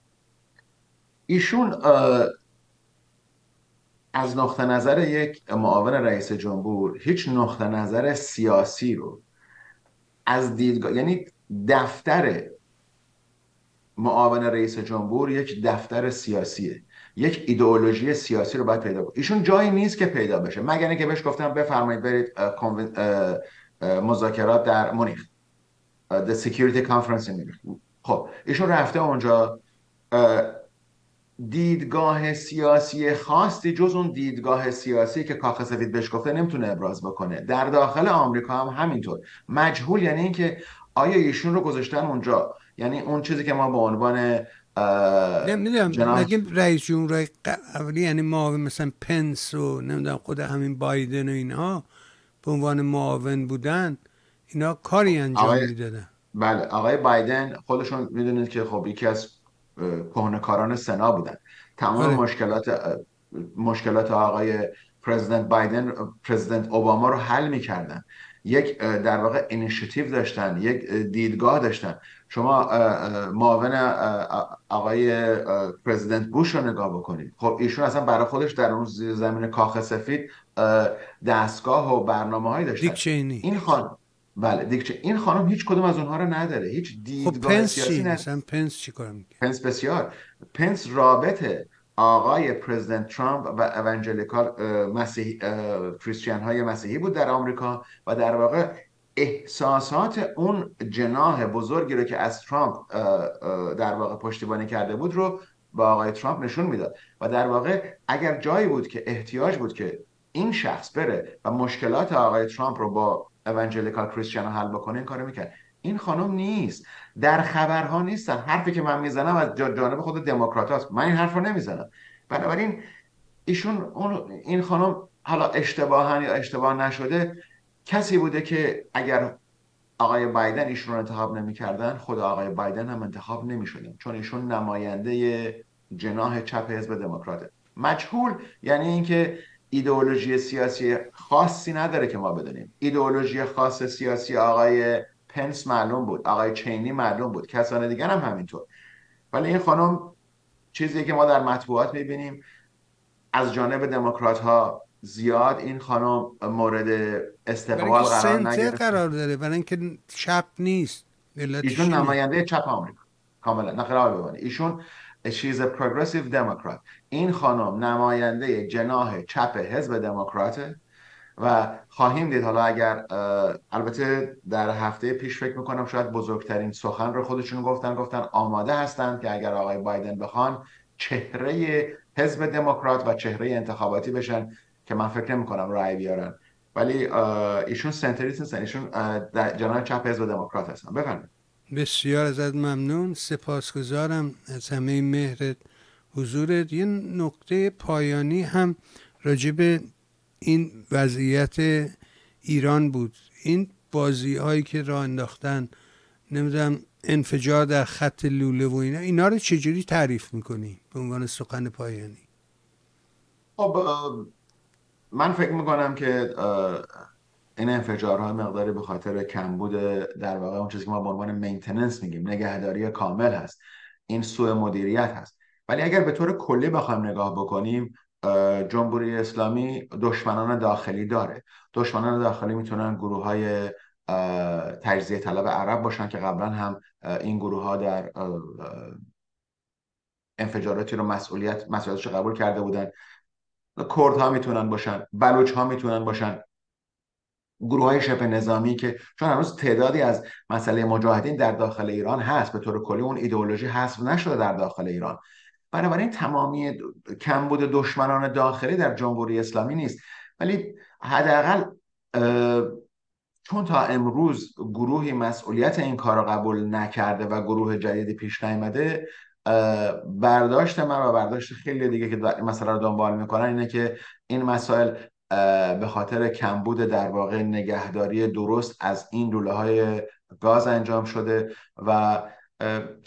ایشون از نقطه نظر یک معاون رئیس جمهور هیچ نقطه نظر سیاسی رو از دیدگاه یعنی دفتر معاون رئیس جمهور یک دفتر سیاسیه. یک ایدئولوژی سیاسی رو باید پیدا کنه ایشون جایی نیست که پیدا بشه. مگر اینکه بهش گفتم بفرمایید برید مذاکرات در مونیخ. The Security Conference خب ایشون رفته اونجا. دیدگاه سیاسی خاصی جز اون دیدگاه سیاسی که کاخ سفید بهش گفته نمی‌تونه ابراز بکنه. در داخل آمریکا هم همینطور. مجهول یعنی اینکه آیا ایشون رو گذاشتن اونجا؟ یعنی اون چیزی که ما به عنوان نمی‌دونم جناح... رئیس جمهور اولی یعنی معاون مثلا پنس و نمی‌دونم خود همین بایدن و اینها به عنوان معاون بودن؟ اینا کاری انجام آقای... می‌دادن. بله آقای بایدن خودشون می‌دونید که خب یکی از کهنکاران سنا بودن. تمام آره. مشکلات مشکلات آقای President بایدن President اوباما رو حل می‌کردن. یک در واقع اینیشیتیو داشتن یک دیدگاه داشتن. شما معاون آقای President بوش رو نگاه بکنید. خب ایشون اصلا برای خودش در اون زمین کاخ سفید دستگاه و برنامه هایی داشتن این خان بله دیگه این خانم هیچ کدوم از اونها رو نداره هیچ خب دیدگاه خب پنس چی؟ مثلا پنس چی کار می‌کنه؟ پنس بسیار. پنس رابطه آقای پرزیدنت ترامپ و اونجلیکال مسیحی کریستیان های مسیحی بود در آمریکا و در واقع احساسات اون جناح بزرگی رو که از ترامپ در واقع پشتیبانی کرده بود رو با آقای ترامپ نشون می‌داد. و در واقع اگر جایی بود که احتیاج بود که این شخص بره و مشکلات آقای ترامپ رو با اونجلیکال کریستیان حل بکنه این کارو می‌کرد. این خانم نیست. در خبرها نیستن. حرفی که من می‌زنم از جانب خود دموکرات هست. من این حرف رو نمی‌زنم. بنابراین ایشون اون این خانم حالا اشتباها یا اشتباه نشده کسی بوده که اگر آقای بایدن ایشون رو انتخاب نمی‌کردن خود آقای بایدن هم انتخاب نمی‌شدن. چون ایشون نماینده جناح چپ حزب دموکراته. مجهول یعنی اینکه ایدئولوژی سیاسی خاصی نداره که ما بدونیم. ایدئولوژی خاص سیاسی آقای پنس معلوم بود آقای چینی معلوم بود کسان دیگر هم همینطور. ولی این خانم چیزی که ما در مطبوعات می‌بینیم. از جانب دموکرات ها زیاد این خانم مورد استقبال قرار نگرفت قرار داره برای اینکه چپ نیست. ایشون نماینده چپ آمریکا. کاملا. نقل ایشون she's a progressive democrat. این خانم نماینده جناح چپ حزب دموکراته و خواهیم دید حالا اگر البته در هفته پیش فکر می‌کنم شاید بزرگترین سخن رو خودشون گفتن گفتن آماده هستند که اگر آقای بایدن بخوان چهره حزب دموکرات و چهره انتخاباتی بشن که من فکر نمی کنم رأی بیارن. ولی ایشون سنتریست نیستن ایشون جناح چپ حزب دموکرات هستن. بفرمایید. بسیار ازت ممنون. سپاسگزارم. از همه مهرت. حضورت یه نکته پایانی هم راجب این وضعیت ایران بود. این بازی هایی که راه انداختن نمی‌دونم انفجار در خط لوله و اینا اینا رو چجوری تعریف می‌کنی به عنوان سخن پایانی؟ خب من فکر می‌کنم که این انفجارها مقداری به خاطر کمبود در واقع اون چیزی که ما به عنوان مینتیننس میگیم نگهداری کامل هست. این سوء مدیریت هست. ولی اگر به طور کلی بخوایم نگاه بکنیم جمهوری اسلامی دشمنان داخلی داره. دشمنان داخلی می‌تونن گروه های تجزیه طلب عرب باشن که قبلا هم این گروه ها در انفجاراتی رو مسئولیت مسئولیتش قبول کرده بودن. کردها می‌تونن باشن بلوچ ها می‌تونن باشن. گروه های شبه نظامی که چون هنوز تعدادی از مسئله مجاهدین در داخل ایران هست به طور کلی اون ایدئولوژی حذف نشده در داخل ایران. بنابراین تمامی کمبود دشمنان داخلی در جمهوری اسلامی نیست. ولی حداقل چون تا امروز گروهی مسئولیت این کار را قبول نکرده و گروه جدیدی پیش نیامده برداشت من و برداشت خیلی دیگه که این مسئله رو دنبال می‌کنن اینه که این مسائل به خاطر کمبود در واقع نگهداری درست از این لوله های گاز انجام شده و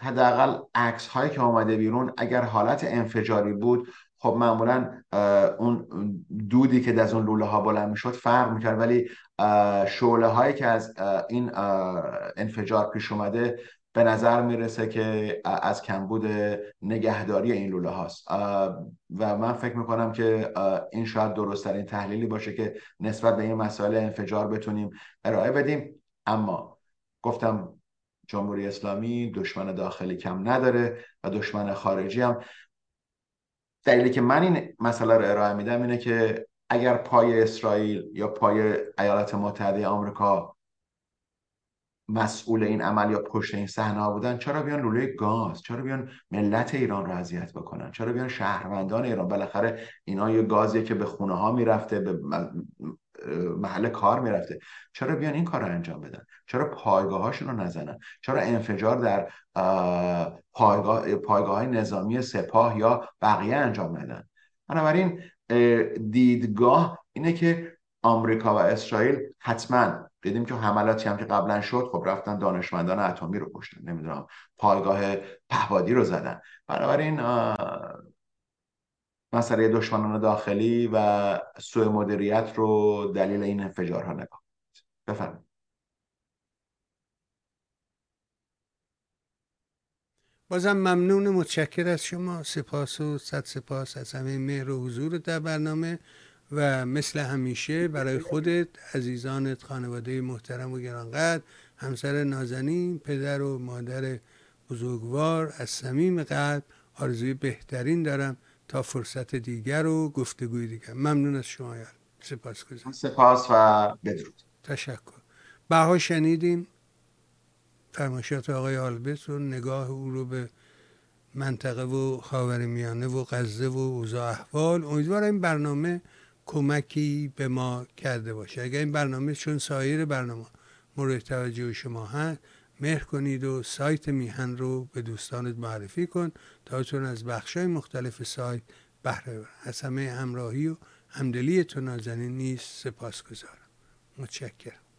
حداقل عکس هایی که آمده بیرون اگر حالت انفجاری بود خب معمولا اون دودی که از اون لوله ها بلند می‌شد فرق می‌کرد. ولی شعله هایی که از این انفجار پیش اومده به نظر می‌رسه که از کمبود نگهداری این لوله هاست. و من فکر می‌کنم که این شاید درست ترین تحلیلی باشه که نسبت به این مسائل انفجار بتونیم ارائه بدیم. اما گفتم جمهوری اسلامی دشمن داخلی کم نداره و دشمن خارجی هم. دلیلی که من این مسئله رو ارائه میدم اینه که اگر پای اسرائیل یا پای ایالات متحده آمریکا مسئول این عمل یا پشت این صحنه بودن چرا بیان لوله گاز؟ چرا بیان ملت ایران رو اذیت بکنن؟ چرا بیان شهروندان ایران؟ بالاخره اینا یه گازیه که به خونه ها می‌رفته به محل کار می‌رفته. چرا بیان این کار رو انجام بدن؟ چرا پایگاه هاشون رو نزنن؟ چرا انفجار در پایگاه, پایگاه های نظامی سپاه یا بقیه انجام ندن؟ بنابراین دیدگاه اینه که آمریکا و اسرائیل حتما دیدیم که حملاتی هم که قبلا شد خب رفتن دانشمندان اتمی رو کشتن. نمی‌دونم پایگاه پهبادی رو زدن. بنابراین مسئله دشمنان داخلی و سوء مدیریت رو دلیل این انفجارها نگاه بفرمایید. بازم ممنون متشکر از شما. سپاس و صد سپاس از همه مهر و حضور در برنامه و مثل همیشه برای خودت عزیزانت خانواده محترم و گرانقدر همسر نازنین پدر و مادر بزرگوار از صمیم قلب آرزوی بهترین دارم. تا فرصت دیگر و گفتگوی دیگر. ممنون از شما یار. سپاس گذارم سپاس و بدرود. تشکر. بها شنیدیم. فرمایشات آقای آلبس و نگاه او رو به منطقه و خاورمیانه و غزه و اوضاع احوال. امیدوارم این برنامه کمکی به ما کرده باشه. اگر این برنامه چون سایر برنامه مورد توجه شما هست مهر کنید و سایت میهن رو به دوستانت معرفی کن تا چون از بخشای مختلف سایت بهره برن از همه همراهی و همدلی تو نازنین نیست سپاس گذارم متشکرم.